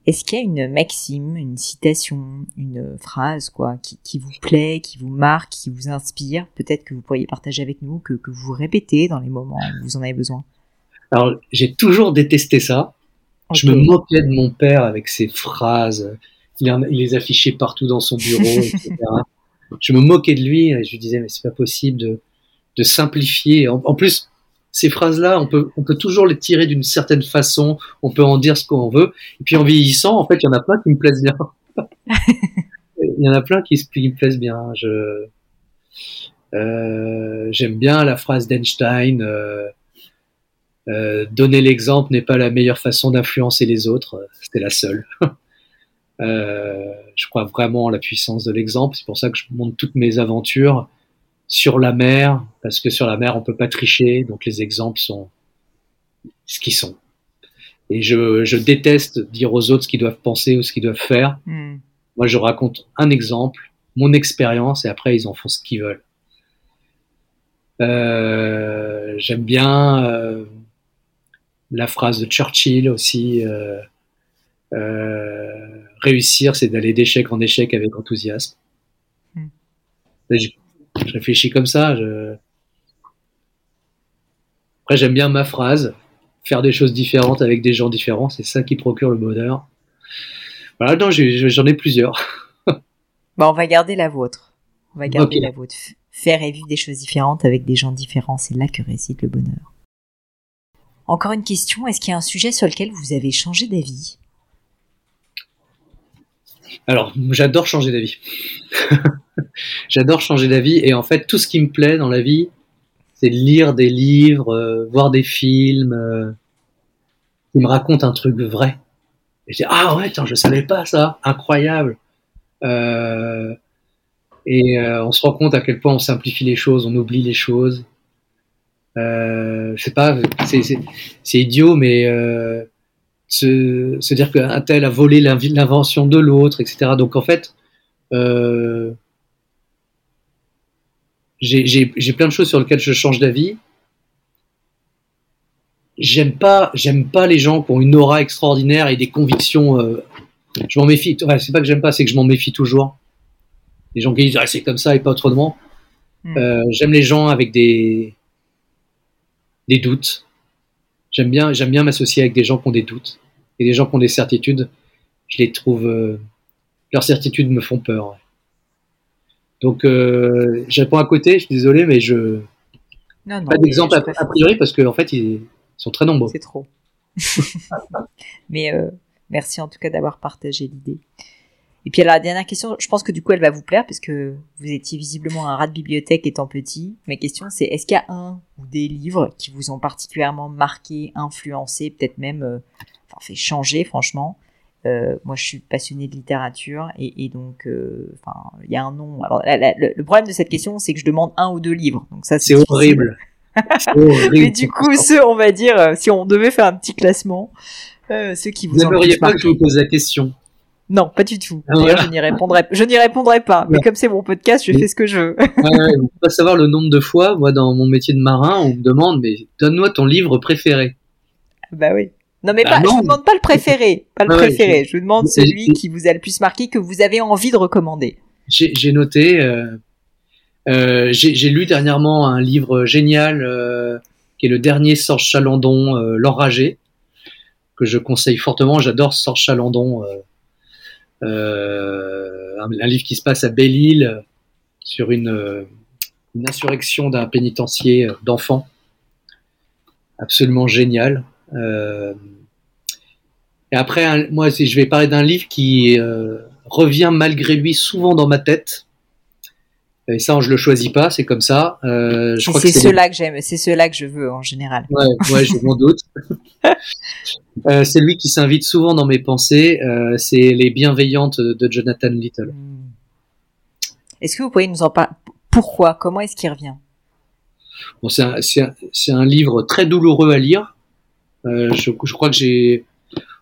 est-ce qu'il y a une maxime, une citation, une phrase, quoi, qui, qui vous plaît, qui vous marque, qui vous inspire, peut-être que vous pourriez partager avec nous, que, que vous répétez dans les moments où vous en avez besoin? Alors, j'ai toujours détesté ça. Je me moquais de mon père avec ses phrases. Il, en- il les affichait partout dans son bureau, etc. Je me moquais de lui et je lui disais, mais c'est pas possible de, de simplifier. En, en plus, ces phrases-là, on peut, on peut toujours les tirer d'une certaine façon, on peut en dire ce qu'on veut. Et puis en vieillissant, en fait, il y en a plein qui me plaisent bien. il y en a plein qui, qui me plaisent bien. Je, euh, j'aime bien la phrase d'Einstein. Euh, euh, donner l'exemple n'est pas la meilleure façon d'influencer les autres, c'est la seule. je crois vraiment en la puissance de l'exemple. C'est pour ça que je monte toutes mes aventures sur la mer, parce que sur la mer, on peut pas tricher, donc les exemples sont ce qu'ils sont. Et je, je, déteste dire aux autres ce qu'ils doivent penser ou ce qu'ils doivent faire. Hmm. Moi, je raconte un exemple, mon expérience, et après, ils en font ce qu'ils veulent. Euh, J'aime bien euh, la phrase de Churchill aussi. Euh, euh réussir, c'est d'aller d'échec en échec avec enthousiasme. Hmm. Je réfléchis comme ça. Je... Après, j'aime bien ma phrase. Faire des choses différentes avec des gens différents, c'est ça qui procure le bonheur. Voilà, non, j'en ai, plusieurs. bah, on va garder la vôtre. On va garder la vôtre. Faire et vivre des choses différentes avec des gens différents, c'est là que réside le bonheur. Encore une question, est-ce qu'il y a un sujet sur lequel vous avez changé d'avis? Alors, j'adore changer d'avis. J'adore changer d'avis et en fait tout ce qui me plaît dans la vie, c'est de lire des livres, euh, voir des films euh, qui me racontent un truc vrai. Et je dis ah ouais, attends, je savais pas ça, incroyable. Euh, et on se rend compte à quel point on simplifie les choses, on oublie les choses. je sais pas, c'est idiot, mais se, se, dire qu'un tel a volé l'invention de l'autre, etc. Donc en fait, euh, j'ai plein de choses sur lesquelles je change d'avis. J'aime pas, j'aime pas les gens qui ont une aura extraordinaire et des convictions. Euh, je m'en méfie. Ouais, c'est pas que j'aime pas, c'est que je m'en méfie toujours. Les gens qui disent ah, c'est comme ça et pas autrement. Hmm. Euh, j'aime les gens avec des des doutes. J'aime bien, j'aime bien m'associer avec des gens qui ont des doutes et des gens qui ont des certitudes. Je les trouve, euh, leurs certitudes me font peur. Donc, euh, je réponds à côté, je suis désolé, mais je. Non, pas d'exemple a, priori parce qu'en en fait, ils sont très nombreux. C'est trop. mais euh, merci en tout cas d'avoir partagé l'idée. Et puis alors, la dernière question, je pense que du coup elle va vous plaire parce que vous étiez visiblement un rat de bibliothèque étant petit. Ma question c'est est-ce qu'il y a un ou des livres qui vous ont particulièrement marqué, influencé, peut-être même euh, enfin, fait changer franchement? Euh, moi, je suis passionné de littérature et, donc, euh, il y a un nom. Alors, le, problème de cette question, c'est que je demande un ou deux livres. Donc ça, c'est horrible. horrible. Mais du coup, ceux, on va dire, si on devait faire un petit classement, ceux qui vous. Vous n'aimeriez pas que je vous pose la question? Non, pas du tout. Ah, je n'y répondrai, je n'y répondrai pas. Mais comme c'est mon podcast, je fais ce que je veux. ouais, ouais, pas savoir le nombre de fois, moi, dans mon métier de marin, on me demande, mais donne-moi ton livre préféré. Bah oui. Non, mais bah pas, je vous demande pas le préféré, pas le préféré. Je... vous demande celui qui vous a le plus marqué, que vous avez envie de recommander. J'ai noté, euh, euh, j'ai lu dernièrement un livre génial euh, qui est le dernier Sorge Chalandon, L'Enragé, que je conseille fortement. J'adore Sorge Chalandon, un, un, livre qui se passe à Belle-Île sur une, une insurrection d'un pénitencier d'enfants, absolument génial. Euh, et après, moi, je vais parler d'un livre qui euh, revient malgré lui souvent dans ma tête. Et ça, je le choisis pas, c'est comme ça. Euh, c'est ceux-là que j'aime, c'est ceux-là que je veux en général. Ouais, ouais, je m'en doute. euh, c'est lui qui s'invite souvent dans mes pensées. Euh, c'est Les Bienveillantes de Jonathan Little. Hmm. Est-ce que vous pouvez nous en parler Pourquoi Comment est-ce qu'il revient? Bon, c'est un, un, un, livre très douloureux à lire. Je, je, crois que j'ai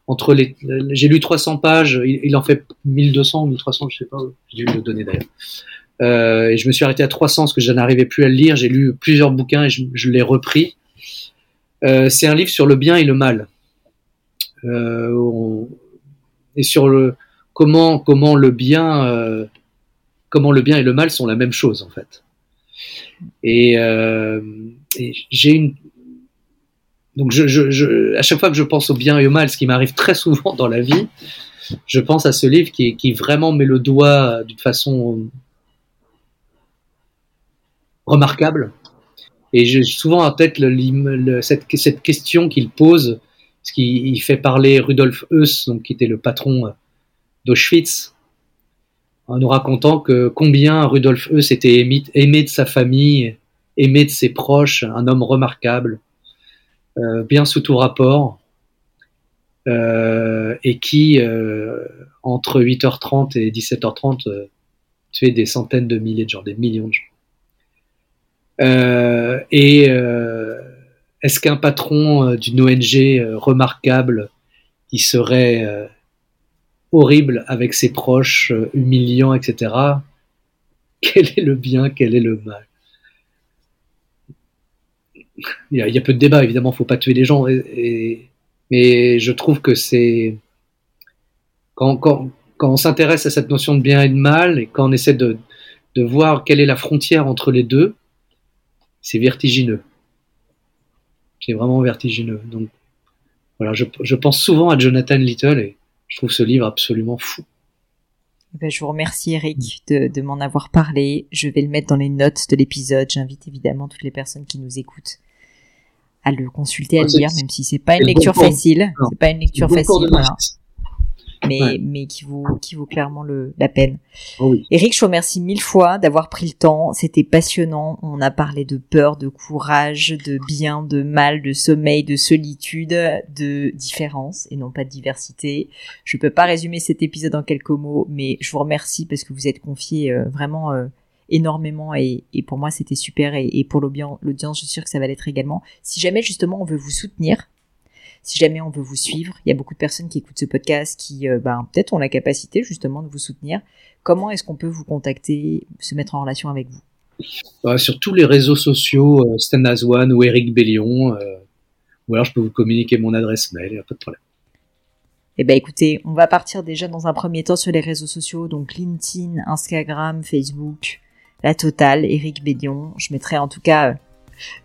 entre les, j'ai lu 300 pages, il, en fait 1200 ou 1300, je sais pas, j'ai dû le donner d'ailleurs. Euh, et je me suis arrêté à 300 parce que je n'arrivais plus à le lire. J'ai lu plusieurs bouquins et je, l'ai repris. Euh, c'est un livre sur le bien et le mal. Euh, et sur le comment comment le bien comment le bien et le mal sont la même chose en fait. Et, j'ai une donc, à chaque fois que je pense au bien et au mal, ce qui m'arrive très souvent dans la vie, je pense à ce livre qui, qui vraiment met le doigt d'une façon remarquable. Et j'ai souvent en tête cette, question qu'il pose, parce qu'il fait parler Rudolf Heuss, donc, qui était le patron d'Auschwitz, en nous racontant que combien Rudolf Heuss était aimé, de sa famille, aimé de ses proches, un homme remarquable, euh, bien sous tout rapport, euh, et qui, euh, entre 8h30 et 17h30, tuait des centaines de milliers de gens, des millions de gens. Et est-ce qu'un patron d'une ONG remarquable qui serait horrible avec ses proches, euh, humiliant, etc. Quel est le bien, quel est le mal? Il y, a, peu de débat, évidemment, faut pas tuer les gens, mais je trouve que c'est quand, on s'intéresse à cette notion de bien et de mal, et quand on essaie de voir quelle est la frontière entre les deux, c'est vertigineux. C'est vraiment vertigineux. Donc voilà, je, je pense souvent à Jonathan Little et je trouve ce livre absolument fou. Eh ben, je vous remercie Eric de, m'en avoir parlé. Je vais le mettre dans les notes de l'épisode. J'invite évidemment toutes les personnes qui nous écoutent à le consulter, à le lire, même si c'est pas une lecture facile. C'est pas une lecture facile mais, mais qui vaut, qui vaut clairement le, la peine. Oh Eric, je vous remercie mille fois d'avoir pris le temps. C'était passionnant. On a parlé de peur, de courage, de bien, de mal, de sommeil, de solitude, de différence et non pas de diversité. Je peux pas résumer cet épisode en quelques mots, mais je vous remercie parce que vous êtes confié euh, vraiment euh, énormément et, et, pour moi c'était super et, et pour l'audience je suis sûre que ça va l'être également. Si jamais justement on veut vous soutenir, si jamais on veut vous suivre, il y a beaucoup de personnes qui écoutent ce podcast qui euh, ben, peut-être ont la capacité justement de vous soutenir. Comment est-ce qu'on peut vous contacter, se mettre en relation avec vous? Bah, Sur tous les réseaux sociaux, euh, Stan Azwan ou Eric Bellion, euh, ou alors je peux vous communiquer mon adresse mail, il n'y a pas de problème. Eh ben écoutez, on va partir déjà dans un premier temps sur les réseaux sociaux, donc LinkedIn, Instagram, Facebook, la totale, Eric Bellion. Je mettrai en tout cas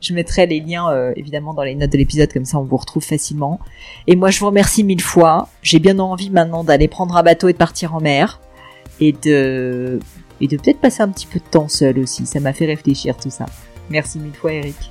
je mettrai les liens euh, évidemment dans les notes de l'épisode, comme ça on vous retrouve facilement. Et moi je vous remercie mille fois. J'ai bien envie maintenant d'aller prendre un bateau et de partir en mer. Et de, et de peut-être passer un petit peu de temps seul aussi. Ça m'a fait réfléchir tout ça. Merci mille fois Eric.